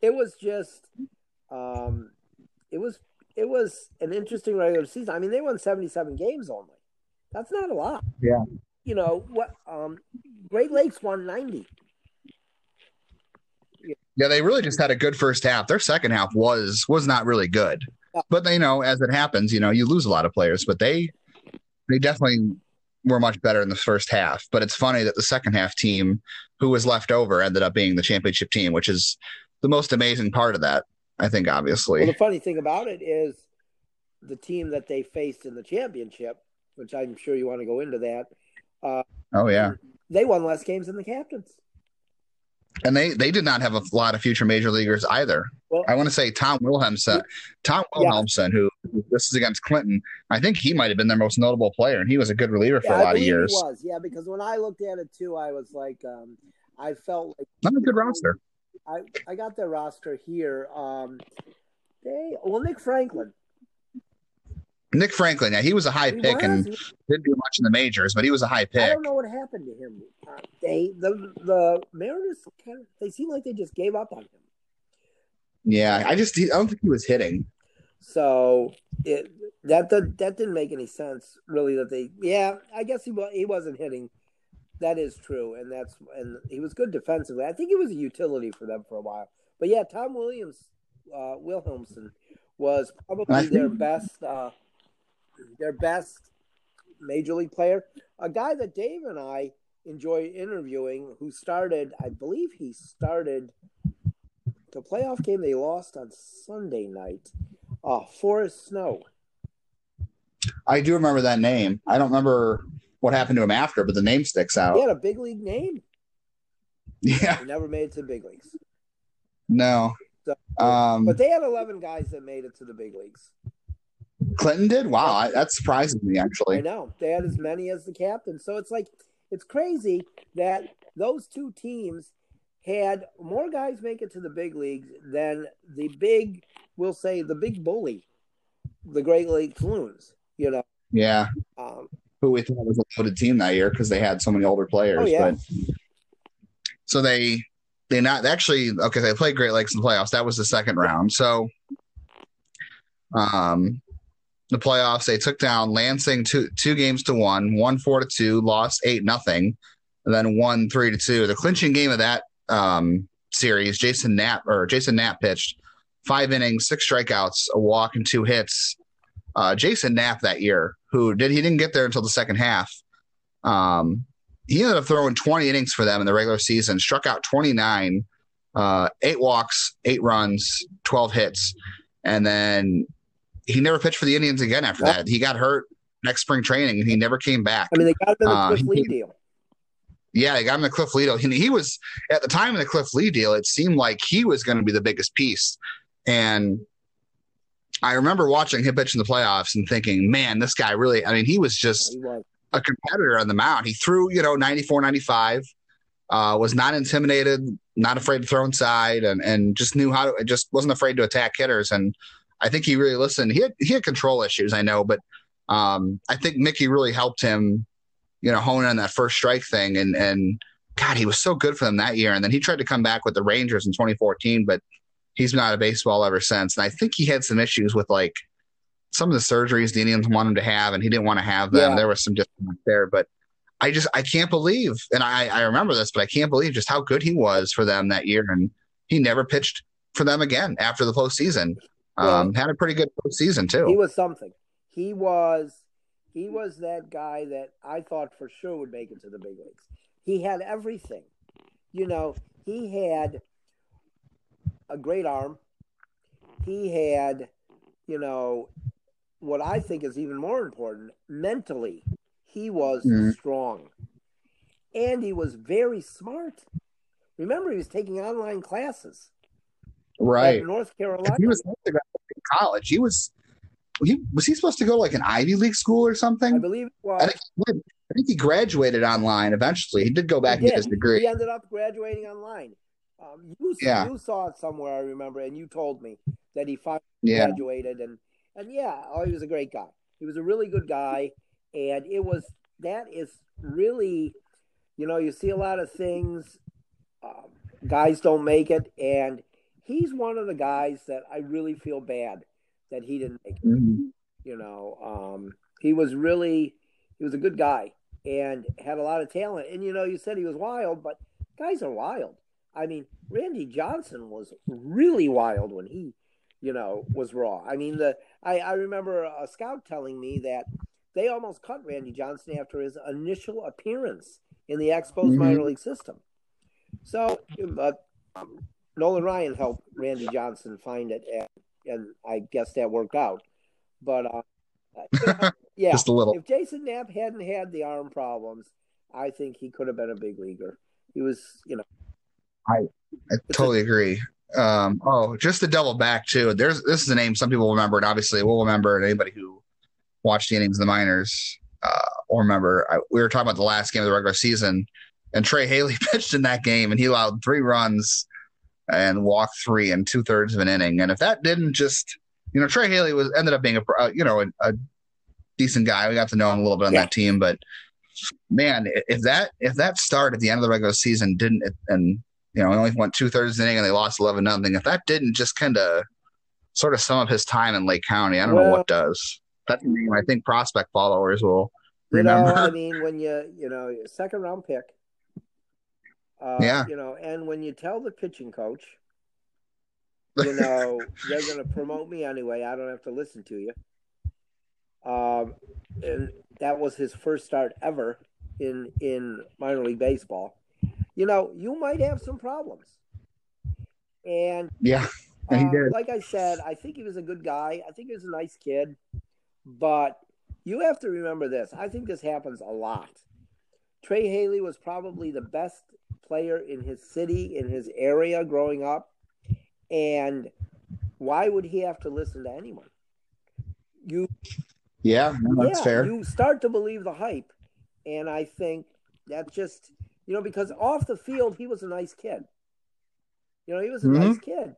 it was just um it was it was an interesting regular season. I mean, they won 77 games only. That's not a lot. Yeah. You know, what um Great Lakes won 90. Yeah, they really just had a good first half. Their second half was was not really good. But you know, as it happens, you know, you lose a lot of players, but they they definitely were much better in the first half. But it's funny that the second half team who was left over ended up being the championship team, which is the most amazing part of that, I think, Well, obviously. the funny thing about it is the team that they faced in the championship, which I'm sure you want to go into that, uh, Oh yeah. they won less games than the captains. And they they did not have a lot of future major leaguers either. Well, I want to say Tom Wilhelmsen, Tom Yeah. Who this is against Clinton. I think he might have been their most notable player, and he was a good reliever for yeah, a I lot of years. He was, yeah, because when I looked at it too, I was like, um, I felt like Not a good roster. I, I got their roster here. Um, they well, Nick Franklin. Nick Franklin, yeah, he was a high He pick was. and didn't do much in the majors, but he was a high pick. I don't know what happened to him. Uh, they the the Mariners kind of they seem like they just gave up on him. Yeah, I just I don't think he was hitting. So it that that, that didn't make any sense really. That they yeah, I guess he he wasn't hitting. That is true, and that's and he was good defensively. I think he was a utility for them for a while. But yeah, Tom Williams, uh, Wilhelmsen was probably their best uh, their best major league player. A guy that Dave and I enjoy interviewing, who started, I believe he started the playoff game they lost on Sunday night. Uh, Forrest Snow. I do remember that name. I don't remember what happened to him after, but the name sticks out. He had a big league name. Yeah, He never made it to the big leagues. no. So- Um, But they had 11 guys that made it to the big leagues. Clinton did. Wow, I, that surprises me actually. I know. They had as many as the captain. So it's like, it's crazy that those two teams had more guys make it to the big leagues than the big, we'll say, the big bully, the Great Lakes Loons. You know. Yeah. Um, Who we thought was a loaded team that year because they had so many older players. Oh, yeah. But so they they not actually okay. They played Great Lakes in the playoffs. That was the second round. So, um, the playoffs they took down Lansing two two games to one, one four to two, lost eight nothing, and then won three to two. The clinching game of that um, series, Jason Knapp or Jason Knapp pitched five innings, six strikeouts, a walk, and two hits. Uh, Jason Knapp that year, who did he didn't get there until the second half. Um, he ended up throwing 20 innings for them in the regular season, struck out 29, uh, eight walks, eight runs, 12 hits, and then he never pitched for the Indians again after Yeah. that. He got hurt next spring training and he never came back. I mean, they got him in the Uh, Cliff he- Lee deal. Yeah, they got him the Cliff Lee deal. He, he was at the time of the Cliff Lee deal. It seemed like he was going to be the biggest piece, and I remember watching him pitch in the playoffs and thinking, "Man, this guy really." I mean, he was just He was. a competitor on the mound. He threw, you know, 94, 95, uh, was not intimidated, not afraid to throw inside, and and just knew how to. Just wasn't afraid to attack hitters. And I think he really listened. He had he had control issues, I know, but um, I think Mickey really helped him, you know, hone in on that first strike thing. And and God, he was so good for them that year. And then he tried to come back with the Rangers in 2014, but he's been out of baseball ever since. And I think he had some issues with like some of the surgeries the Indians want him to have, and he didn't want to have them. Yeah. There was some disconnect there, but I just I can't believe, and I I remember this, but I can't believe just how good he was for them that year, and he never pitched for them again after the postseason. Um, had a pretty good season too. He was something. He was he was that guy that I thought for sure would make it to the big leagues. He had everything. You know, he had a great arm. He had, you know, what I think is even more important, mentally, he was Mhm. strong. And he was very smart. Remember, he was taking online classes right. North Carolina. He was to to college. He was. He was he supposed to go like an Ivy League school or something? I believe it I was. think, he. I think he graduated online eventually. He did go back He and get his degree. He ended up graduating online. Um, you, Yeah. you saw it somewhere, I remember, and you told me that he finally Yeah. graduated, and and yeah, oh, he was a great guy. He was a really good guy, and it was that is really, you know, you see a lot of things, um, guys don't make it, and he's one of the guys that I really feel bad that he didn't make it. Mhm. You know, um, he was really he was a good guy and had a lot of talent. And you know, you said he was wild, but guys are wild. I mean, Randy Johnson was really wild when he, you know, was raw. I mean, the I, I remember a scout telling me that they almost cut Randy Johnson after his initial appearance in the Expos Mhm. minor league system. So, but Nolan Ryan helped Randy Johnson find it, and, and I guess that worked out. But uh, yeah, Just a little. if Jason Knapp hadn't had the arm problems, I think he could have been a big leaguer. He was, you know, I I totally agree. Um, oh, just to double back too. There's this is a name some people remember, and obviously we'll remember. And anybody who watched the innings of the minors uh, will remember. I, we were talking about the last game of the regular season, and Trey Haley pitched in that game, and he allowed three runs and walked three in two thirds of an inning. And if that didn't just, you know, Trey Haley was ended up being a uh, you know a, a decent guy. We got to know him a little bit on Yeah. that team, but man, if that if that start at the end of the regular season didn't and you know, he only went two thirds of the inning and they lost eleven nothing. If that didn't just kind of sort of sum up his time in Lake County, I don't know what does. That's a name I think prospect followers will you know, remember. I mean, when you, you know, second round pick, uh, Yeah. you know, and when you tell the pitching coach, you know, they're going to promote me anyway. I don't have to listen to you. Um, and that was his first start ever in in minor league baseball. You know, you might have some problems. And yeah, he uh, did. like I said, I think he was a good guy. I think he was a nice kid. But you have to remember this. I think this happens a lot. Trey Haley was probably the best player in his city, in his area growing up. And why would he have to listen to anyone? You Yeah, no, that's yeah, fair. You start to believe the hype. And I think that just, you know, because off the field, he was a nice kid. You know, he was a Mhm. nice kid,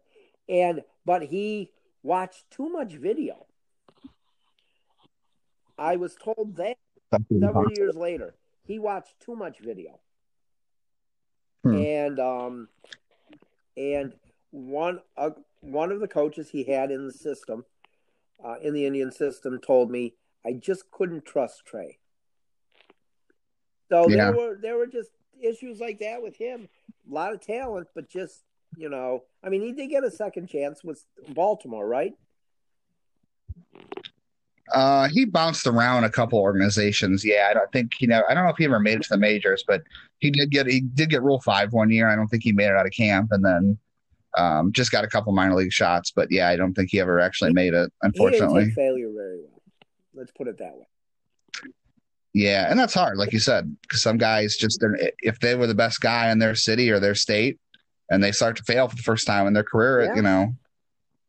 and but he watched too much video. I was told that several years later, he watched too much video. Hmm. And um and one uh, one of the coaches he had in the system, uh, in the Indian system, told me I just couldn't trust Trey. So Yeah. there were there were just issues like that with him. A lot of talent, but just you know, I mean, he did get a second chance with Baltimore, right? Uh, he bounced around a couple organizations. Yeah, I don't think you know. I don't know if he ever made it to the majors, but he did get he did get Rule Five one year. I don't think he made it out of camp, and then um, just got a couple minor league shots. But yeah, I don't think he ever actually made it. He didn't Unfortunately, failure very well. Let's put it that way. yeah, and that's hard, like you said, because some guys just they're- if they were the best guy in their city or their state, and they start to fail for the first time in their career, Yeah. you know,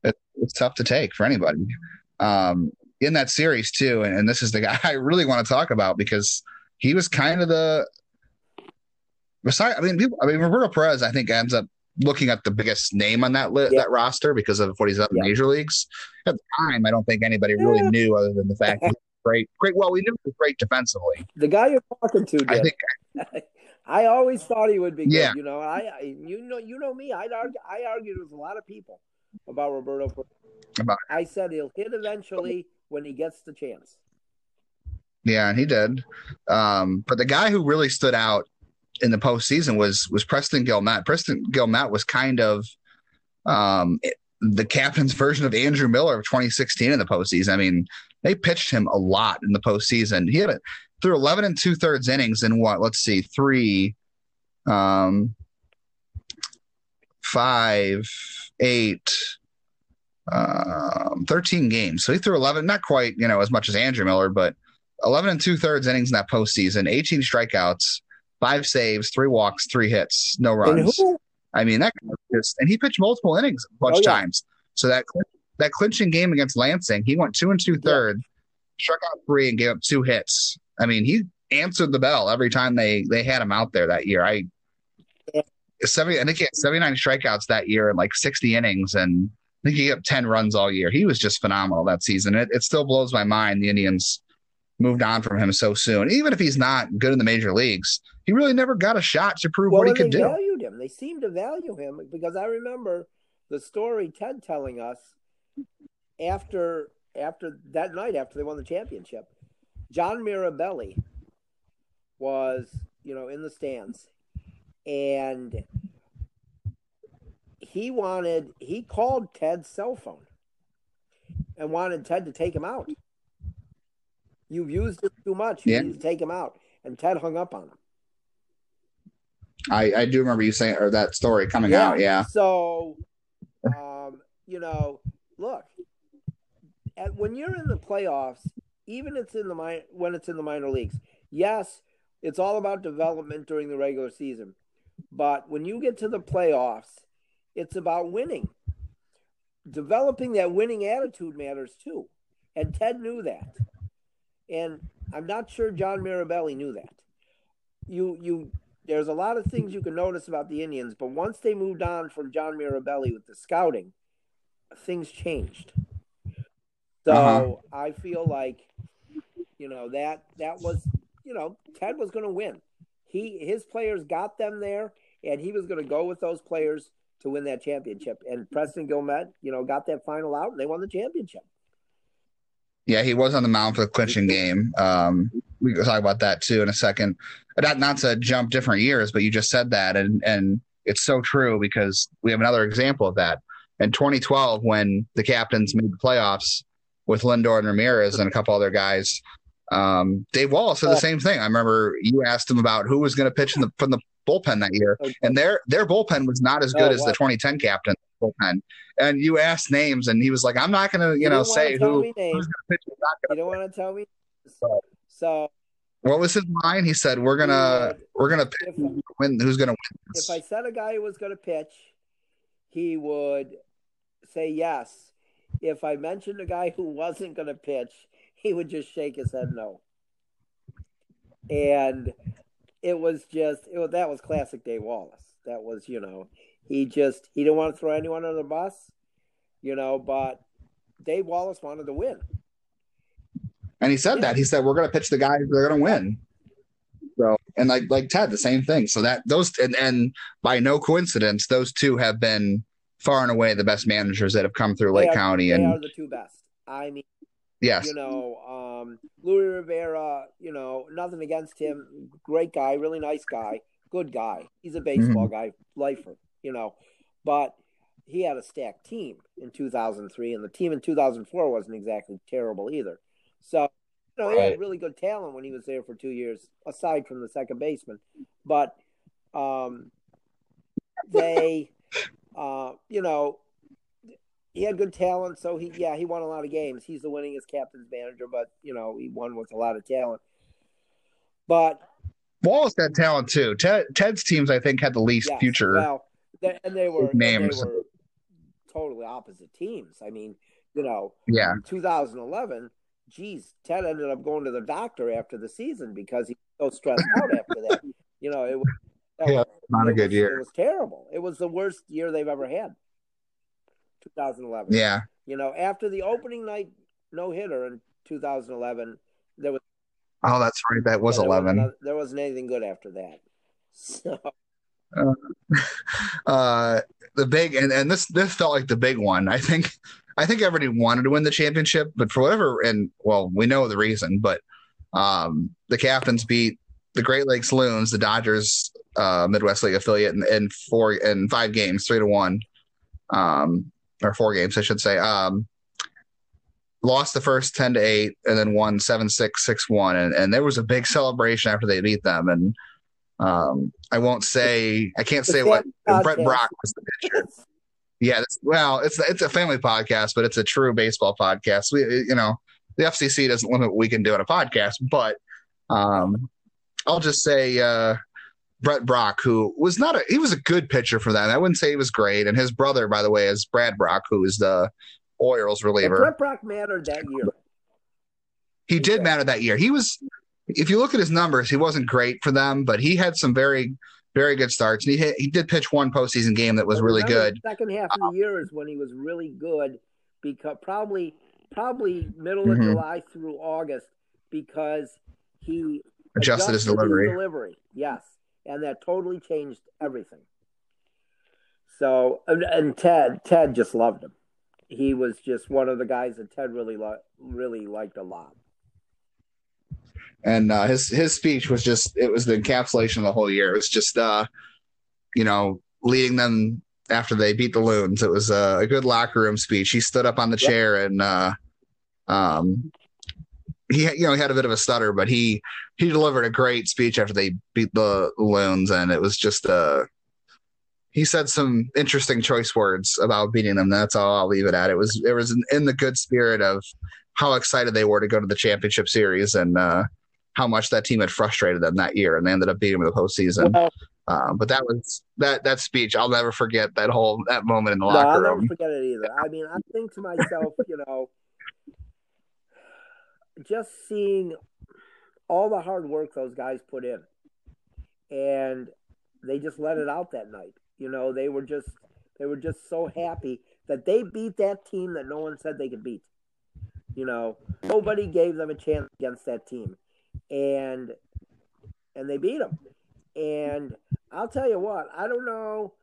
it, it's tough to take for anybody. Um, in that series too, and, and this is the guy I really want to talk about because he was kind of the besides. I mean, people, I mean, Roberto Perez, I think ends up looking at the biggest name on that li- Yeah. that roster because of what he's done in major leagues. At the time, I don't think anybody really Yeah. knew other than the fact he was great. Great. Well, we knew he was great defensively. The guy you're talking to, I think. I always thought he would be good. Yeah. You know, I, I you know you know me. I'd argue I argued with a lot of people about Roberto. About- I said he'll hit eventually when he gets the chance. Yeah, and he did. Um, but the guy who really stood out in the postseason was was Preston Guilmet. Preston Guilmet was kind of um, the captain's version of Andrew Miller of 2016 in the postseason. I mean, they pitched him a lot in the postseason. He had it through 11 and two thirds innings in what? Let's see, three, um, five, eight, um, 13 games. So he threw 11, not quite, you know, as much as Andrew Miller, but 11 and two thirds innings in that postseason, 18 strikeouts, five saves, three walks, three hits, no runs. I mean, that just, and he pitched multiple innings a bunch Oh, of yeah. times. So that that clinching game against Lansing, he went two and two thirds, struck out three, and gave up two hits. I mean, he answered the bell every time they they had him out there that year. I Yeah. seventy, I think he had seventy nine strikeouts that year in like sixty innings, and I think he got ten runs all year. He was just phenomenal that season. It it still blows my mind the Indians moved on from him so soon. Even if he's not good in the major leagues, he really never got a shot to prove Well, what he could they do. valued him. They seemed to value him because I remember the story Ted telling us after after that night after they won the championship. John Mirabelli was, you know, in the stands and he wanted he called Ted's cell phone and wanted Ted to take him out. You've used it too much. You Yeah. need to take him out. And Ted hung up on him. I, I do remember you saying or that story coming out. Yeah. So, um, you know, look, at, when you're in the playoffs, even it's in the mi- when it's in the minor leagues, yes, it's all about development during the regular season. But when you get to the playoffs, it's about winning. Developing that winning attitude matters too. And Ted knew that. And I'm not sure John Mirabelli knew that. You you there's a lot of things you can notice about the Indians, but once they moved on from John Mirabelli with the scouting, things changed. So Uh-huh. I feel like, you know, that that was, you know, Ted was going to win. He his players got them there, and he was going to go with those players to win that championship. And Preston Guilmet, you know, got that final out, and they won the championship. Yeah, he was on the mound for the clinching game. Um, we can talk about that too in a second. Not not to jump different years, but you just said that, and and it's so true because we have another example of that. In 2012, when the captains made the playoffs with Lindor and Ramirez and a couple other guys, um, Dave Wallace said the same thing. I remember you asked him about who was going to pitch in the, from the bullpen that year, and their their bullpen was not as good Oh, as the 2010 captain bullpen. And you asked names, and he was like, "I'm not going to, you, You know, say who who's going to pitch, You don't want to tell me. So- So What was his line? He said, "We're gonna, we're gonna pick if who's gonna win. Who's gonna win?" if. I said a guy who was going to pitch, he would say yes. If I mentioned a guy who wasn't going to pitch, he would just shake his head no. And it was just it was, that was classic Dave Wallace. That was you know He just he didn't want to throw anyone under the bus, you know. But Dave Wallace wanted to win, and he said yeah. that he said we're going to pitch the guys that are going to win. So and like like Ted, the same thing. So that those and and by no coincidence, those two have been far and away the best managers that have come through Lake are, County. They and are the two best. I mean, yes, you know, um, Louis Rivera. You know, nothing against him. Great guy, really nice guy, good guy. He's a baseball mm-hmm. guy, lifer. You know, but he had a stacked team in 2003, and the team in 2004 wasn't exactly terrible either. So you know, he had really good talent when he was there for two years, aside from the second baseman. But um, they, uh, you know, he had good talent. So he, yeah, he won a lot of games. He's the winningest captain's manager, but you know, he won with a lot of talent. But Wallace had talent too. Ted, Ted's teams, I think, had the least yes, future. Well, they, and they were names. They were totally opposite teams. I mean, you know, yeah, 2011 geez, Ted ended up going to the doctor after the season because he was so stressed out after that. You know, it was yeah, was, not a good was, year. It was terrible. It was the worst year they've ever had. 2011. Yeah. You know, after the opening night no hitter in 2011, there was. Oh, that's right. That was yeah, 11. There, was there wasn't anything good after that. So. Uh, uh, the big and, and this this felt like the big one. I think I think everybody wanted to win the championship, but for whatever, and well, we know the reason, but um, the Captains beat the Great Lakes Loons, the Dodgers uh, Midwest League affiliate, in, in four in five games, three to one, um, or four games, I should say. Um, lost the first ten to eight, and then won seven six six one, and and there was a big celebration after they beat them, and um, I won't say I can't say what Brett Brach was the pitcher. Yeah, well, it's it's a family podcast, but it's a true baseball podcast. We, you know, the FCC doesn't limit what we can do on a podcast, but um, I'll just say uh, Brett Brach, who was not a he was a good pitcher for them. I wouldn't say he was great, and his brother, by the way, is Brad Brach, who is the Orioles reliever. Brett Brach mattered that year. He did matter that year. He was, if you look at his numbers, he wasn't great for them, but he had some very very good starts. And he hit, he did pitch one postseason game that was really good. second half of the year is when he was really good because probably probably middle of mm-hmm. July through August because he adjusted, adjusted his delivery. His delivery, yes, and that totally changed everything. So and Ted Ted just loved him. He was just one of the guys that Ted really lo- really liked a lot and uh, his his speech was just it was the encapsulation of the whole year. It was just uh, you know leading them after they beat the Loons. It was a, a good locker room speech. He stood up on the yep. chair and uh, um, he you know he had a bit of a stutter, but he he delivered a great speech after they beat the Loons, and it was just uh he said some interesting choice words about beating them. That's all I'll leave it at. It was it was in, the good spirit of how excited they were to go to the championship series and uh, how much that team had frustrated them that year, and they ended up beating them in the postseason. Well, um, but that was that that speech. I'll never forget that whole that moment in the no, locker room. I'll never forget it either. I mean, I think to myself, you know, just seeing all the hard work those guys put in, and they just let it out that night. You know, they were just they were just so happy that they beat that team that no one said they could beat. You know, nobody gave them a chance against that team and and they beat them. And I'll tell you what, I don't know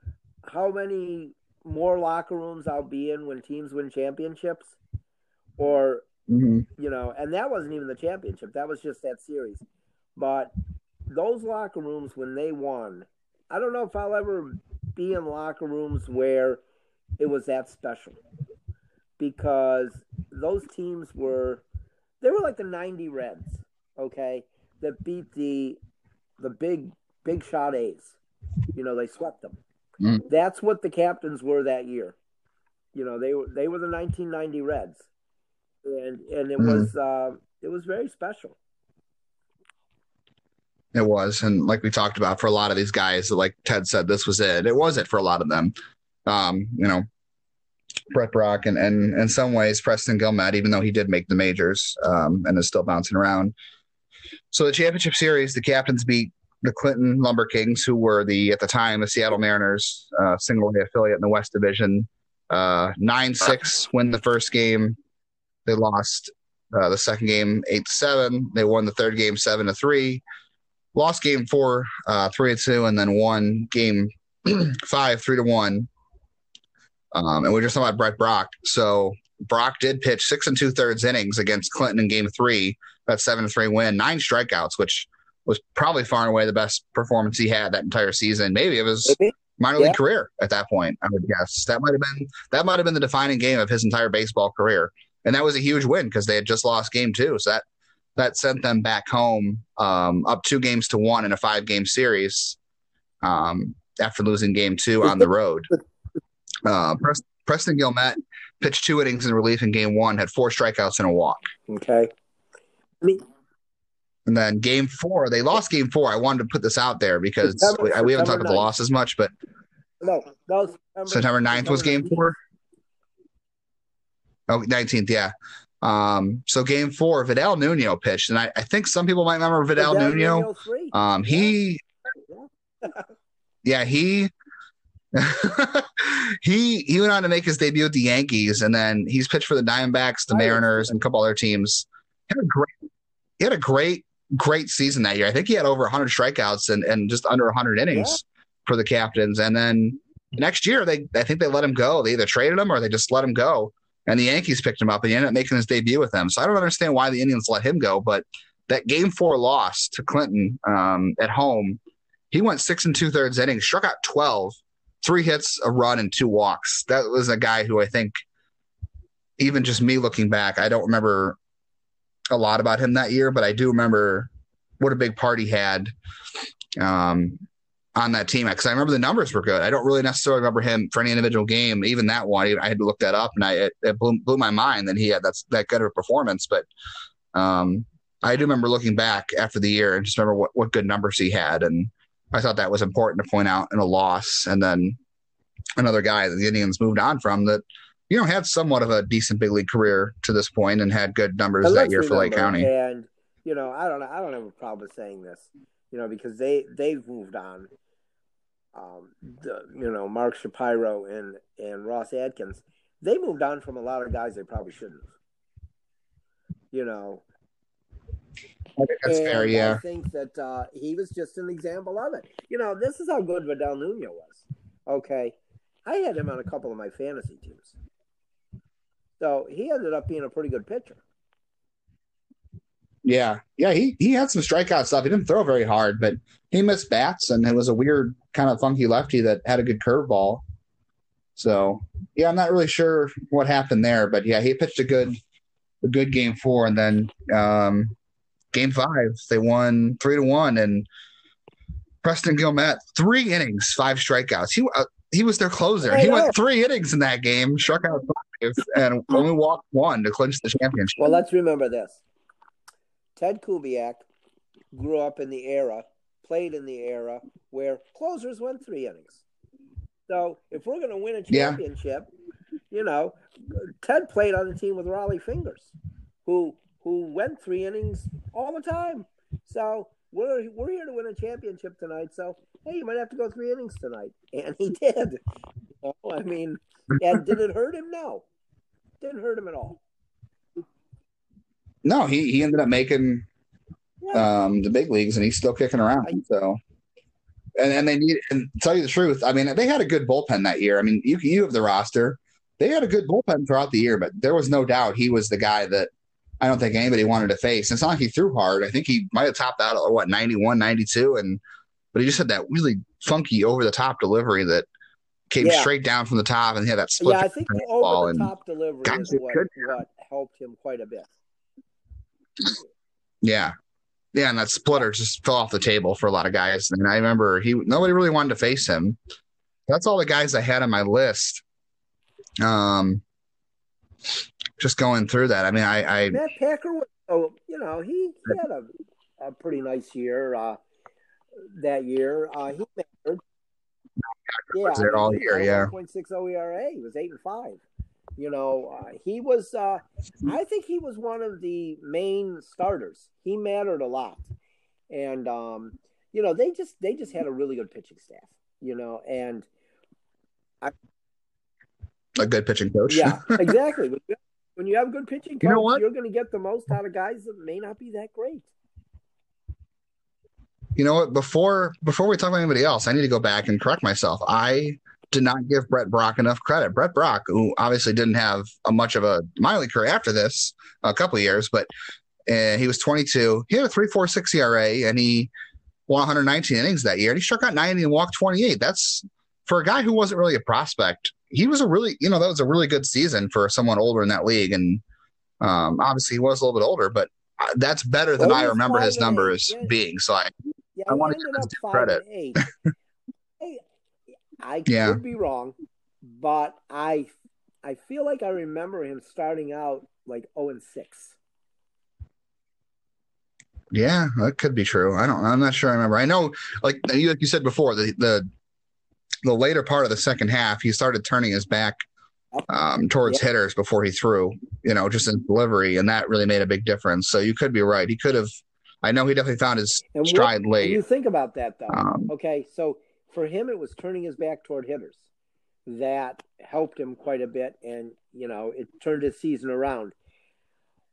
how many more locker rooms I'll be in when teams win championships, or mm-hmm. you know, and that wasn't even the championship; that was just that series. But those locker rooms when they won, I don't know if I'll ever be in locker rooms where it was that special because those teams were they were like the 90 Reds okay, that beat the the big big shot A's. You know, they swept them. Mm. That's what the captains were that year. You know, they were they were the 1990 Reds, and and it mm. was uh, it was very special. It was, and like we talked about, for a lot of these guys, like Ted said, this was it. It was it for a lot of them. Um, you know, Brett Brach and and in some ways Preston Guilmet, even though he did make the majors um, and is still bouncing around. So the championship series, the captains beat the Clinton Lumber Kings, who were the at the time the Seattle Mariners uh, single A affiliate in the West Division. Uh, nine six win the first game. They lost uh, the second game eight to seven. They won the third game seven to three. Lost game four uh, three to two, and then won game five three to one. Um, and we're just talking about Brett Brach. So Brach did pitch six and two thirds innings against Clinton in game three. That seven to three win, nine strikeouts, which was probably far and away the best performance he had that entire season. Maybe it was minor league career at that point. I would guess that might have been that might have been the defining game of his entire baseball career, and that was a huge win because they had just lost game two. So that that sent them back home um, up two games to one in a five game series um, after losing game two on the road. Uh, Preston Guilmet pitched two innings in relief in game one, had four strikeouts and a walk. Okay. I mean, and then game four, they lost game four. I wanted to put this out there because September, we, we, haven't talked about the losses much, but no, no September, September 9th was game 19th. four. Oh, 19th, yeah. Um, so game four, Vidal Nuno pitched, and I, I think some people might remember Vidal, Vidal Nuno. Um, he, yeah, he he he went on to make his debut at the Yankees, and then he's pitched for the Diamondbacks, the Mariners, and a couple other teams. He had a great, he had a great, great season that year. I think he had over 100 strikeouts and, and just under 100 innings yeah. for the Captains. And then next year, they I think they let him go. They either traded him or they just let him go. And the Yankees picked him up, and he ended up making his debut with them. So I don't understand why the Indians let him go, but that Game Four loss to Clinton um, at home, he went six and two thirds innings, struck out 12 three hits, a run, and two walks. That was a guy who I think, even just me looking back, I don't remember a lot about him that year, but I do remember what a big part he had um, on that team. Because I remember the numbers were good. I don't really necessarily remember him for any individual game. Even that one, I had to look that up, and I it, it blew, blew, my mind that he had that's that good of a performance. But um, I do remember looking back after the year and just remember what, what good numbers he had and I thought that was important to point out in a loss. And then another guy that the Indians moved on from that, you know, had somewhat of a decent big league career to this point and had good numbers that year for Lake County. And you know, I don't, I don't have a problem with saying this, you know, because they they've moved on. Um, the, you know, Mark Shapiro and and Ross Atkins, they moved on from a lot of guys they probably shouldn't have. You know, that's and fair, yeah. I think that uh, he was just an example of it. You know, this is how good Vidal Nuno was. Okay. I had him on a couple of my fantasy teams. So he ended up being a pretty good pitcher. Yeah. Yeah, he, he had some strikeout stuff. He didn't throw very hard, but he missed bats and it was a weird kind of funky lefty that had a good curveball. So yeah, I'm not really sure what happened there, but yeah, he pitched a good a good game four and then um game five, they won three to one, and Preston Guilmet three innings, five strikeouts. He uh, he was their closer. He went three innings in that game, struck out five, and only walked one to clinch the championship. Well, let's remember this: Ted Kubiak grew up in the era, played in the era where closers went three innings. So if we're going to win a championship, yeah. you know, Ted played on the team with Rollie Fingers, who who went three innings all the time. So we're we're here to win a championship tonight. So hey, you might have to go three innings tonight, and he did. You know, I mean, and did it hurt him? No, didn't hurt him at all. No, he he ended up making um, the big leagues, and he's still kicking around. So. And, and they need and tell you the truth. I mean, they had a good bullpen that year. I mean, you you have the roster. They had a good bullpen throughout the year, but there was no doubt he was the guy that I don't think anybody wanted to face. And it's not like he threw hard. I think he might have topped out at what 91, 92, and but he just had that really funky over the top delivery that came yeah. straight down from the top, and he had that split. Yeah, I think the over the top delivery is what, what helped him quite a bit. Yeah, yeah, and that splitter just fell off the table for a lot of guys. And I remember he nobody really wanted to face him. That's all the guys I had on my list. Um, just going through that. I mean, I, I Matt Packer was, oh, you know, he, he had a, a pretty nice year uh, that year. Uh, he mattered. Yeah, was there all year, yeah. 1.60 ERA. He was eight and five. You know, uh, he was. Uh, I think he was one of the main starters. He mattered a lot, and um, you know, they just they just had a really good pitching staff, you know, and I, a good pitching coach. Yeah, exactly. when you have a good pitching coach, you know you're going to get the most out of guys that may not be that great. You know what? Before before we talk about anybody else, I need to go back and correct myself. I did not give Brett Brach enough credit. Brett Brach, who obviously didn't have a much of a league career after this, a couple years, but uh, he was 22. He had a 3.46 ERA, and he won 119 innings that year. And he struck out 90 and walked 28. That's for a guy who wasn't really a prospect. He was a really, you know, that was a really good season for someone older in that league. And um, obviously, he was a little bit older, but uh, that's better than well, I remember his numbers being. So I, yeah, I want to give him credit. I yeah. could be wrong, but I I feel like I remember him starting out like 0 and 6. Yeah, that could be true. I don't. I'm not sure. I remember. I know, like you, like you said before, the the the later part of the second half, he started turning his back um, towards yeah. hitters before he threw. You know, just in delivery, and that really made a big difference. So you could be right. He could have. I know he definitely found his and stride what, late. You think about that though. Um, okay, so for him, it was turning his back toward hitters that helped him quite a bit, and you know, it turned his season around.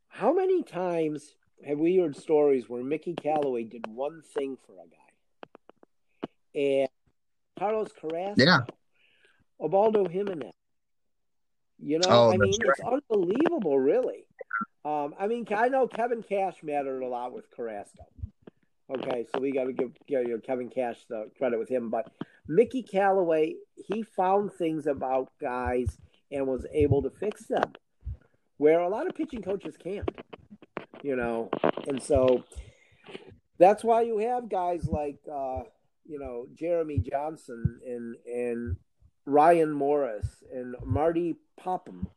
How many times have we heard stories where Mickey Callaway did one thing for a guy, and Carlos Carrasco, yeah, Ubaldo Jimenez. You know, oh, I mean, right. it's unbelievable, really. Um, I mean, I know Kevin Cash mattered a lot with Carrasco. Okay, so we got to give, you know, Kevin Cash the credit with him, but Mickey Callaway, he found things about guys and was able to fix them, where a lot of pitching coaches can't you know, and so that's why you have guys like uh, you know Jeremy Johnson and and Ryan Morris and Marty Popham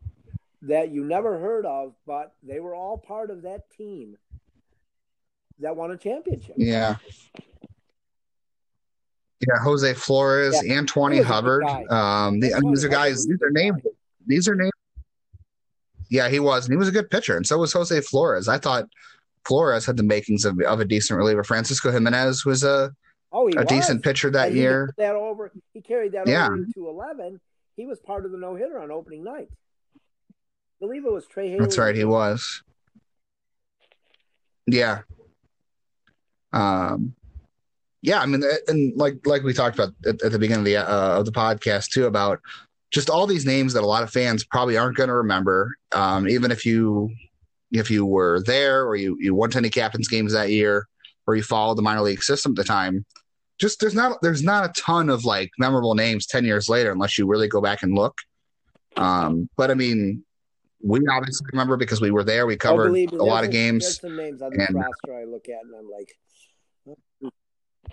that you never heard of, but they were all part of that team that won a championship. Yeah. Yeah, Jose Flores, yeah. Antoine Hubbard. Um, the, these are guys. These are names. These are names yeah, he was, and he was a good pitcher, and so was Jose Flores. I thought Flores had the makings of, of a decent reliever. Francisco Jimenez was a oh, a was. decent pitcher that year. That over, he carried that yeah. over into eleven. He was part of the no hitter on opening night. I believe it was Trey. Haley That's right, he was. Yeah. Um. Yeah, I mean, and like like we talked about at, at the beginning of the uh, of the podcast too about just all these names that a lot of fans probably aren't going to remember, um, even if you if you were there or you you went to any captains games that year or you followed the minor league system at the time. Just there's not there's not a ton of like memorable names ten years later unless you really go back and look. Um, but I mean, we obviously remember because we were there. We covered a lot of games. There's some names on the and, roster I look at and I'm like,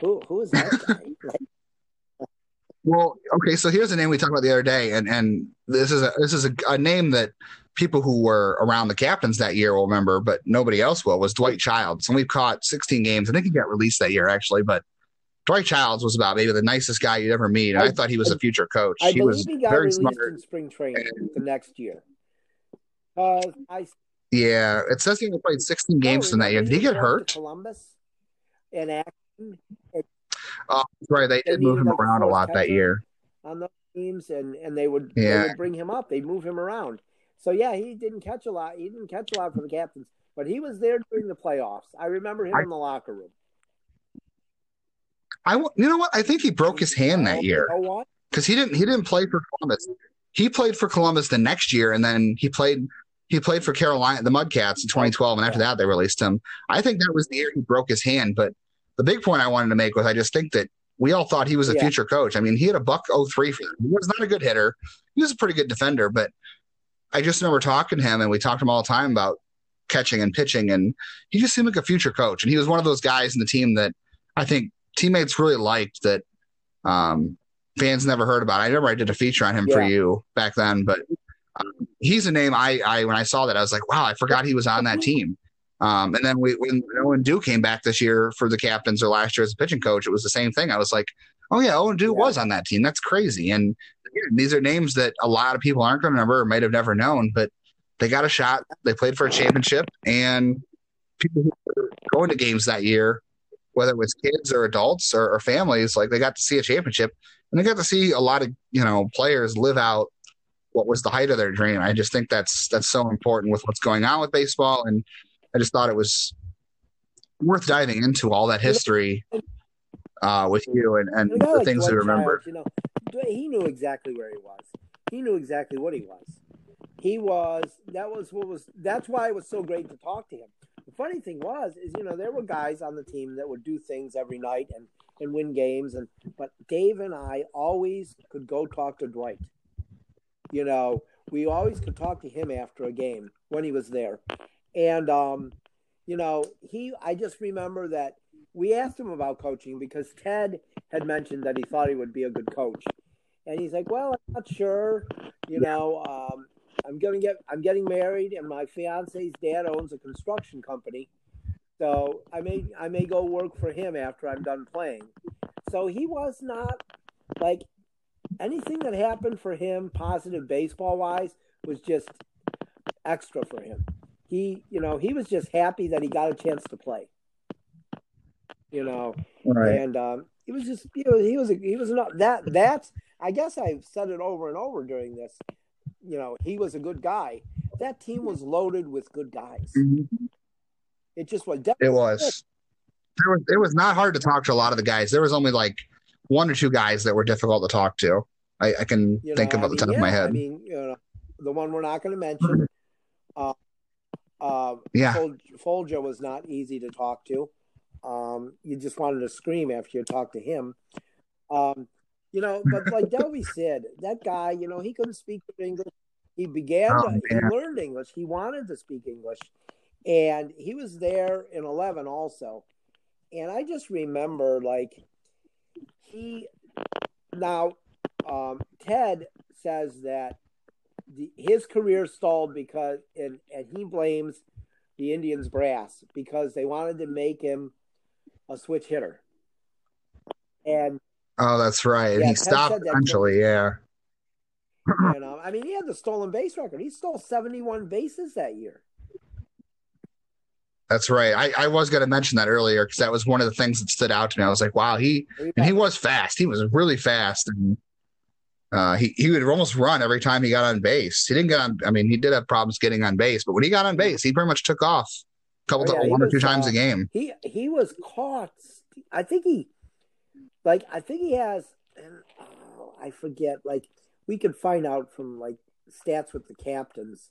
who who is that guy? like, well, okay, so here's a name we talked about the other day, and and this is a this is a, a, name that people who were around the captains that year will remember, but nobody else will. Was Dwight Childs, and we've caught 16 games. I think he got released that year actually, but Dwight Childs was about maybe the nicest guy you'd ever meet. I, I thought he was a future coach. I he believe was he got very released smart. in spring training the next year. Uh, I yeah, it says he only played 16 games in that year. Did he get hurt? Columbus and. Oh, right. They did move him like around a lot that year on those teams, and and they would yeah. they would bring him up. They'd move him around. So yeah, he didn't catch a lot. He didn't catch a lot for the captains, but he was there during the playoffs. I remember him I, in the locker room. I you know what? I think he broke his hand that year. Because he didn't he didn't play for Columbus. He played for Columbus the next year, and then he played he played for Carolina, the Mudcats in 2012, and after that they released him. I think that was the year he broke his hand. But the big point I wanted to make was I just think that we all thought he was a yeah. future coach. I mean, he had a buck 03 for them. He was not a good hitter. He was a pretty good defender, but I just remember talking to him and we talked to him all the time about catching and pitching and he just seemed like a future coach. And he was one of those guys in the team that I think teammates really liked that um, fans never heard about. I remember I did a feature on him yeah. for you back then, but um, he's a name I, I, when I saw that, I was like, wow, I forgot he was on that team. Um, and then we, when Owen Dew came back this year for the captains or last year as a pitching coach, it was the same thing. I was like, oh yeah, Owen Dew yeah. was on that team. That's crazy. And these are names that a lot of people aren't going to remember or might have never known, but they got a shot. They played for a championship, and people who were going to games that year whether it was kids or adults or, or families, like they got to see a championship and they got to see a lot of you know players live out what was the height of their dream. I just think that's that's so important with what's going on with baseball, and I just thought it was worth diving into all that history uh, with you and, and the like things we remember. you know, he knew exactly where he was. He knew exactly what he was. He was that was what was that's why it was so great to talk to him. The funny thing was is you know there were guys on the team that would do things every night and and win games and but Dave and I always could go talk to Dwight. You know, we always could talk to him after a game when he was there. And um, you know, he I just remember that we asked him about coaching because Ted had mentioned that he thought he would be a good coach. And he's like, "Well, I'm not sure. You know, um, I'm gonna get I'm getting married, and my fiance's dad owns a construction company, so I may I may go work for him after I'm done playing." So he was not like anything that happened for him, positive baseball wise, was just extra for him. He, you know, he was just happy that he got a chance to play. You know, right. and um, he was just, you know, he was, he was not that. That's, I guess I've said it over and over during this. You know, he was a good guy. That team was loaded with good guys. Mm-hmm. It just was. It was. There was. It was not hard to talk to a lot of the guys. There was only like one or two guys that were difficult to talk to. I, I can you think know, I mean, the top yeah, of my head. I mean, you know, the one we're not going to mention. Uh, uh, yeah, Folger was not easy to talk to. Um, you just wanted to scream after you talked to him. Um, you know, but like Delby said, that guy, you know, he couldn't speak English. He began, oh, to, he learned English. He wanted to speak English, and he was there in eleven also. And I just remember, like, he now um, Ted says that the, his career stalled because, and, and he blames the Indians brass because they wanted to make him a switch hitter. And oh, that's right. Yeah, he stopped eventually. Yeah. you know, I mean, he had the stolen base record. He stole seventy-one bases that year. That's right. I, I was going to mention that earlier because that was one of the things that stood out to me. I was like, wow, he and he was fast. He was really fast, and uh, he he would almost run every time he got on base. He didn't get on. I mean, he did have problems getting on base, but when he got on base, he pretty much took off a couple, oh, yeah, one or two times uh, a game. He he was caught. I think he, like, I think he has. Oh, I forget. Like, we could find out from like stats with the captains,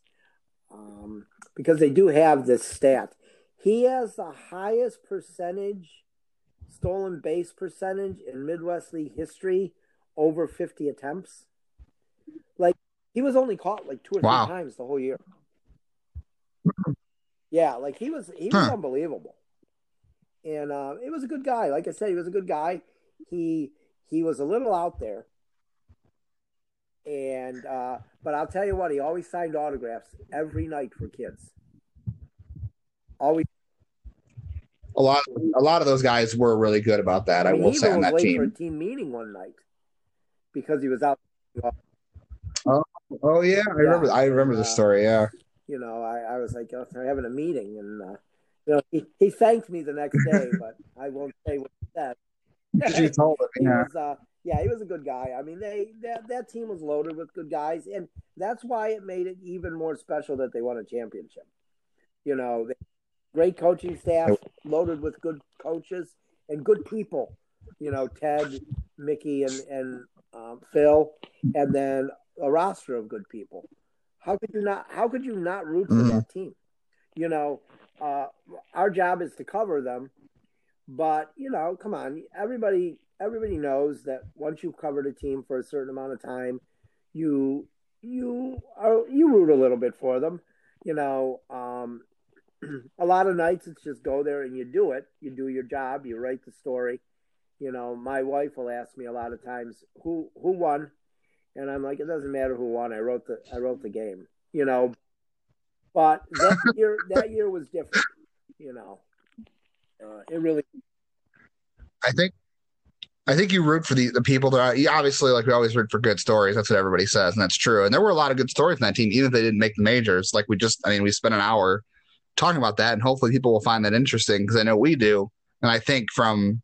um, because they do have this stat. He has the highest percentage stolen base percentage in Midwest League history over 50 attempts. Like he was only caught like two or wow. three times the whole year. Yeah, like he was he was huh. unbelievable. And uh, it was a good guy. Like I said, he was a good guy. He he was a little out there. And uh, but I'll tell you what, he always signed autographs every night for kids. Always a lot a lot of those guys were really good about that. I, mean, I will say on that team. A team meeting one night because he was out. Oh, oh yeah, I yeah. remember. I remember the story. Yeah. You know, I, I was like, oh, they're having a meeting, and uh, you know, he, he thanked me the next day, but I won't say what he said. you told him, yeah. Was, uh, yeah, he was a good guy. I mean, they that that team was loaded with good guys, and that's why it made it even more special that they won a championship. You know, great coaching staff, loaded with good coaches and good people. You know, Ted, Mickey, and and um, Phil, and then a roster of good people. How could you not? How could you not root for mm-hmm. that team? You know, uh, our job is to cover them, but you know, come on, everybody. Everybody knows that once you've covered a team for a certain amount of time, you you are you root a little bit for them. You know, um, a lot of nights it's just go there and you do it. You do your job. You write the story you know, my wife will ask me a lot of times who who won, and I'm like, it doesn't matter who won. I wrote the I wrote the game, you know. But that year that year was different, you know. Uh, it really. I think. I think you root for the, the people that are obviously like we always root for good stories. That's what everybody says, and that's true. And there were a lot of good stories in that team, even if they didn't make the majors. Like we just, I mean, we spent an hour talking about that, and hopefully people will find that interesting because I know we do And I think from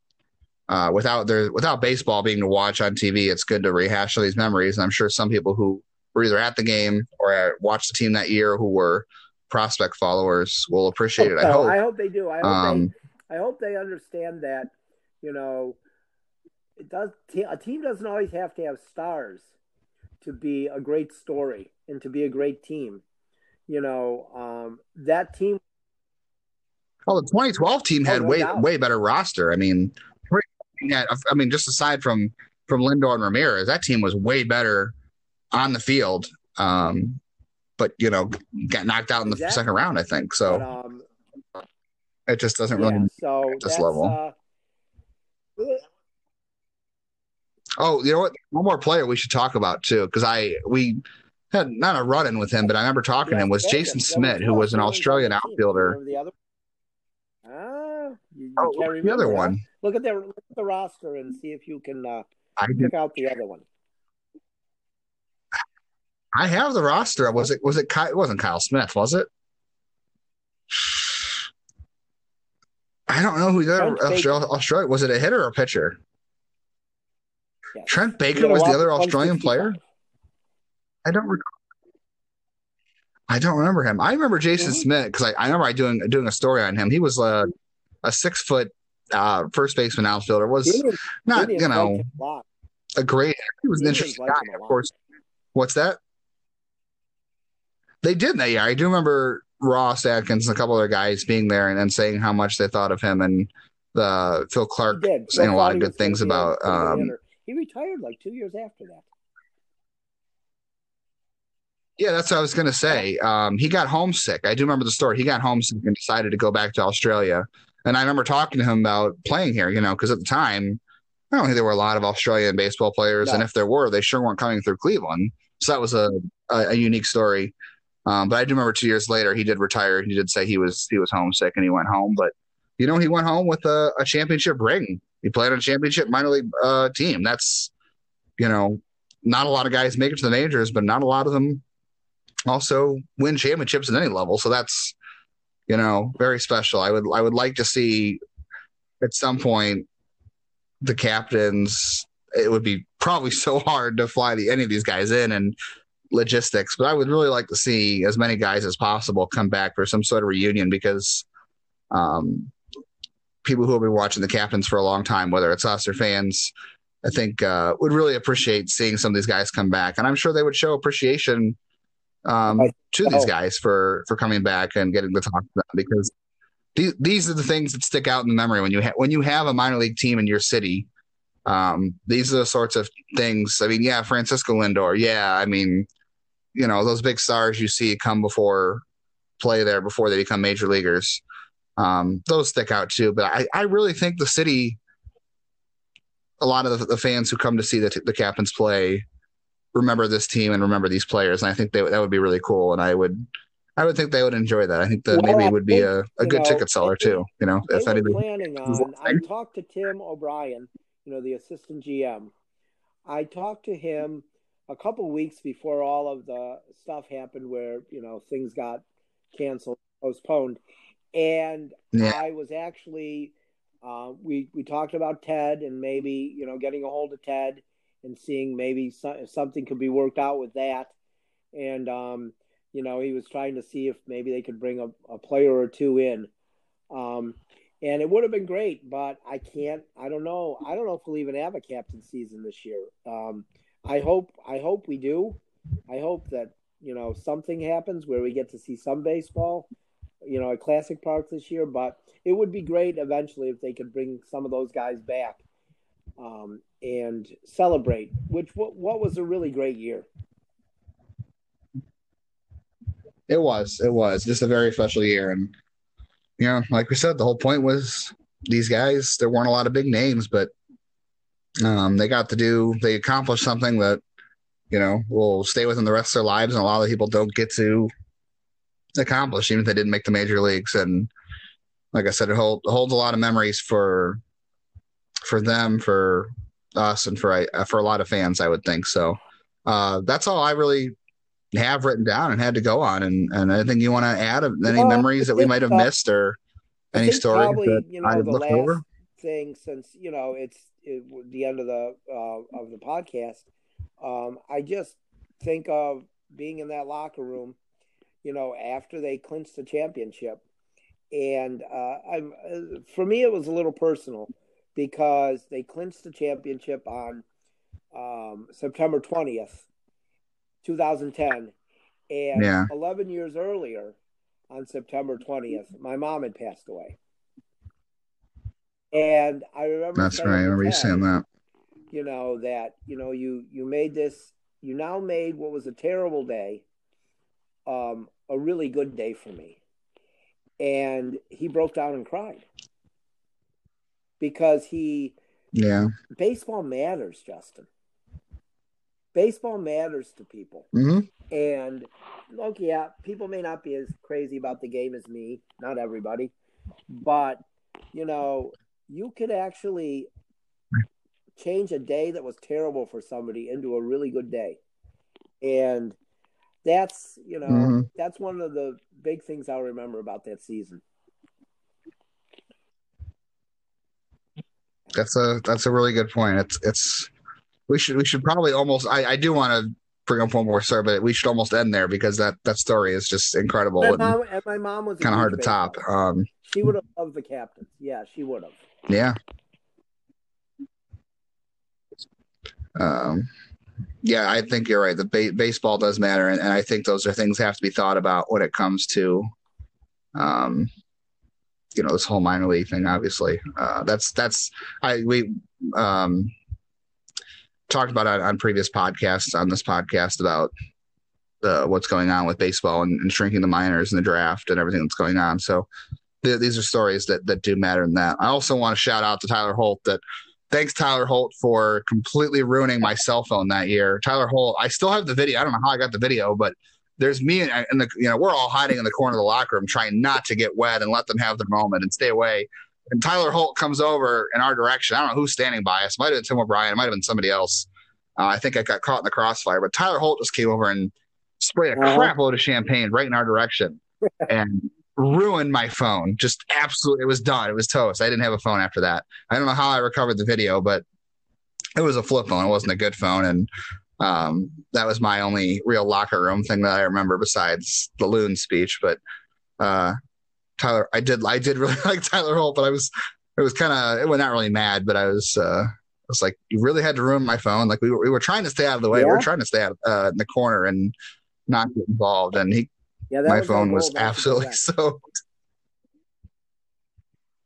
uh, without there without baseball being to watch on TV, it's good to rehash all these memories. And I'm sure some people who were either at the game or watched the team that year who were prospect followers will appreciate it. I hope. I hope they do. I hope um, they. I hope they understand that. You know, it does. A team doesn't always have to have stars to be a great story and to be a great team. You know, um, that team. Well, the 2012 team had oh, no way doubt. way better roster. I mean, I mean, just aside from from Lindor and Ramirez, that team was way better on the field. Um, but you know, got knocked out in the exactly. second round, I think. So but, um, it just doesn't yeah, really so at this level. Uh, oh, you know what? One more player we should talk about too, because I we had not a run in with him, but I remember talking yeah, to him was Jason Smith, who was an Australian outfielder. Ah, you, you oh, the other that. one. Look at the look at the roster and see if you can uh, pick out the other one. I have the roster. Was it? Was it? It wasn't Kyle Smith, was it? I don't know who the other Australia, Australia was. It a hitter or a pitcher? Yes. Trent Baker was the other Australian player. I don't recall. I don't remember him. I remember Jason mm-hmm. Smith because I, I, remember I doing doing a story on him. He was a, a six foot uh, first baseman outfielder. Was Indians, not Indians you know a, great. He was an interesting guy. Of course. What's that? They did that year. I do remember Ross Atkins and a couple other guys being there and then saying how much they thought of him and the Phil Clark saying a lot of good things about. Um, he retired like two years after that. Yeah, that's what I was going to say. Um, he got homesick. I do remember the story. He got homesick and decided to go back to Australia. And I remember talking to him about playing here, you know, because at the time, I don't think there were a lot of Australian baseball players. No. And if there were, they sure weren't coming through Cleveland. So that was a, a, a unique story. Um, but I do remember two years later, he did retire. He did say he was he was homesick and he went home. But you know, he went home with a, a championship ring. He played on a championship minor league uh, team. That's you know, not a lot of guys make it to the majors, but not a lot of them also win championships at any level. So that's you know very special. I would I would like to see at some point the captains. It would be probably so hard to fly the, any of these guys in and logistics, but I would really like to see as many guys as possible come back for some sort of reunion because um, people who have been watching the captains for a long time, whether it's us or fans, I think uh, would really appreciate seeing some of these guys come back, and I'm sure they would show appreciation um, to these guys for for coming back and getting to talk to them because these these are the things that stick out in the memory when you ha- when you have a minor league team in your city. Um, these are the sorts of things. I mean, yeah, Francisco Lindor. Yeah, I mean, you know those big stars you see come before play there before they become major leaguers. Um, those stick out too. But I, I really think the city, a lot of the, the fans who come to see the, the captains play, remember this team and remember these players, and I think they, that would be really cool. And I would, I would think they would enjoy that. I think that well, maybe would be a, a good know, ticket seller too. You know, if anybody planning on, I talked to Tim O'Brien, you know, the assistant GM. I talked to him a couple weeks before all of the stuff happened where you know things got canceled postponed and yeah. i was actually uh, we we talked about ted and maybe you know getting a hold of ted and seeing maybe so, something could be worked out with that and um, you know he was trying to see if maybe they could bring a, a player or two in um, and it would have been great but i can't i don't know i don't know if we'll even have a captain season this year um, I hope I hope we do. I hope that you know something happens where we get to see some baseball, you know, at Classic Park this year. But it would be great eventually if they could bring some of those guys back um, and celebrate. Which what, what was a really great year. It was. It was just a very special year, and you know, like we said, the whole point was these guys. There weren't a lot of big names, but um, they got to do, they accomplished something that, you know, will stay with them the rest of their lives. And a lot of people don't get to accomplish, even if they didn't make the major leagues. And like I said, it, hold, holds a lot of memories for, for them, for us, and for, uh, for a lot of fans, I would think. So uh, that's all I really have written down and had to go on. And, and anything you want to add of any well, memories that we might have missed or Any story that you know I the looked last over? thing since you know it's it, the end of the uh, of the podcast. Um, I just think of being in that locker room, you know, after they clinched the championship, and uh, I'm uh, for me it was a little personal because they clinched the championship on um, September twentieth, two thousand ten, and Yeah. eleven years earlier, on September twentieth, my mom had passed away. And I remember That's right. I remember you saying that. you know that you know you you made this you now made what was a terrible day um a really good day for me and he broke down and cried because he Yeah. baseball matters justin. Baseball matters to people. Hmm and look yeah people may not be as crazy about the game as me not everybody but you know you could actually change a day that was terrible for somebody into a really good day. And that's you know Mhm. that's one of the big things i'll remember about that season That's a that's a really good point. It's it's we should we should probably almost I, I do want to bring up one more story, but we should almost end there because that that story is just incredible my and mom, and my mom was kind of hard to top. Um, she would have loved the captains yeah she would have yeah. Um, yeah, I think you're right. The ba- baseball does matter, and, and I think those are things that have to be thought about when it comes to, um, you know, this whole minor league thing. Obviously, uh, that's that's I we um, talked about it on previous podcasts on this podcast about what's going on with baseball and, and shrinking the minors and the draft and everything that's going on. So th- these are stories that that do matter in that. I also want to shout out to Tyler Holt that thanks Tyler Holt for completely ruining my cell phone that year. Tyler Holt, I still have the video. I don't know how I got the video, but there's me and, and the you know we're all hiding in the corner of the locker room trying not to get wet and let them have their moment and stay away. And Tyler Holt comes over in our direction. I don't know who's standing by us. Might have been Tim O'Brien. It might have been somebody else. Uh, I think I got caught in the crossfire, but Tyler Holt just came over and sprayed a Uh-huh. crap load of champagne right in our direction and ruined my phone. Just absolutely, it was done. It was toast. I didn't have a phone after that. I don't know how I recovered the video, but it was a flip phone. It wasn't a good phone, and um, that was my only real locker room thing that I remember besides the loon speech. But uh, Tyler, I did, I did really like Tyler Holt, but I was, it was kind of, it was not really mad, but I was, uh, I was like, you really had to ruin my phone. Like we were, we were trying to stay out of the way. We were trying to stay out uh, in the corner and not get involved. And he yeah my was phone was not to go absolutely soaked.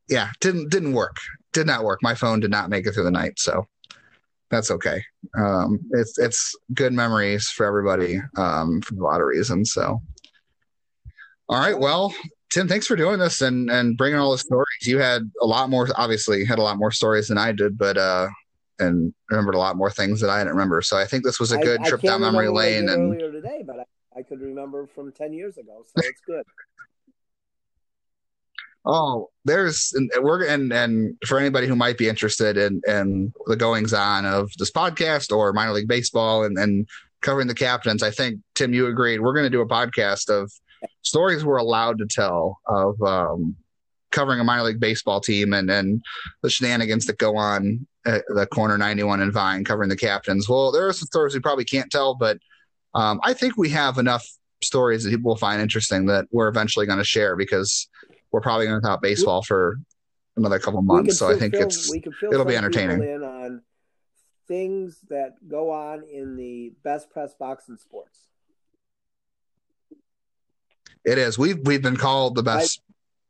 Yeah, didn't didn't work. Did not work. My phone did not make it through the night, so that's okay. Um, it's it's good memories for everybody um, for a lot of reasons. So, all right, well, Tim, thanks for doing this and and bringing all the stories. You had a lot more, obviously, had a lot more stories than I did, but uh, and remembered a lot more things that I didn't remember. So I think this was a good I trip can't down memory I lane. And earlier today but I, I could remember from 10 years ago so it's good Oh, there's and we're and and for anybody who might be interested in in the goings on of this podcast or minor league baseball and and covering the captains, I think Tim, you agreed. We're going to do a podcast of stories we're allowed to tell of um, covering a minor league baseball team and and the shenanigans that go on at the corner 91 and Vine covering the captains. Well, there are some stories we probably can't tell, but um, I think we have enough stories that people will find interesting that we're eventually going to share because we're probably going to talk baseball for another couple We months. So I think fill- it's we it'll be entertaining. in on things that go on in the best press box in sports. it is. We've we've been called the best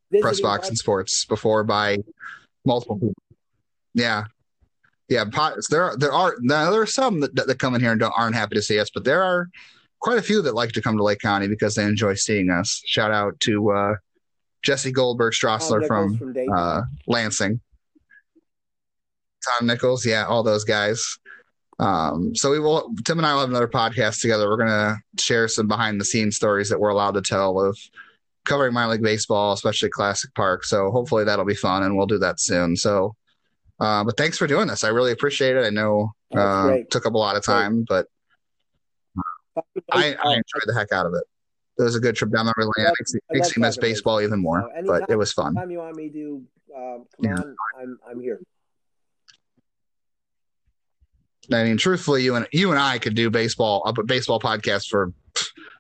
press Visiting box in sports before by multiple people. Yeah. Yeah, pot- there are there are now there are some that, that come in here and don't, aren't happy to see us, but there are quite a few that like to come to Lake County because they enjoy seeing us. Shout out to uh, Jesse Goldberg Strassler from from uh, Lansing. Tom Nichols, yeah, all those guys. Um, so we will. Tim and I will have another podcast together. We're gonna share some behind the scenes stories that we're allowed to tell of covering minor league baseball, especially Classic Park. So hopefully that'll be fun, and we'll do that soon. So, uh, but thanks for doing this. I really appreciate it. I know uh, took up a lot of time, but I, I enjoyed the heck out of it. It was a good trip down memory lane. It makes, makes me miss baseball even more, So but it was fun. Anytime you want me to um, come Yeah. on, I'm I'm here. I mean, truthfully, you and you and I could do baseball a baseball podcast for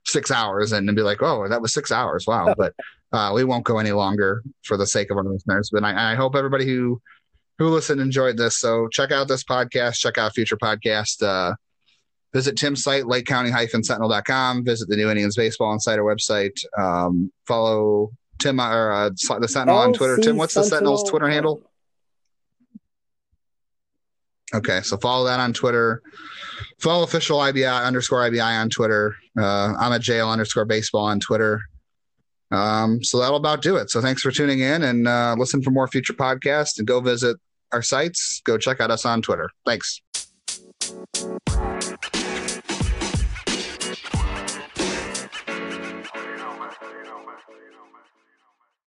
six hours and be like, "Oh, that was six hours, wow!" But uh, we won't go any longer for the sake of our listeners. But I, I hope everybody who who listened enjoyed this. So check out this podcast. Check out future podcast. Uh, visit Tim's site, LakeCounty-Sentinel.com. Visit the New Indians Baseball Insider website. Um, follow Tim or uh, the Sentinel on Twitter. Tim, what's the Sentinel's Twitter handle? Okay, so follow that on Twitter. Follow official IBI underscore IBI on Twitter. Uh, I'm at jail underscore baseball on Twitter. Um, so that'll about do it. So thanks for tuning in and uh, listen for more future podcasts and go visit our sites. Go check out us on Twitter. Thanks.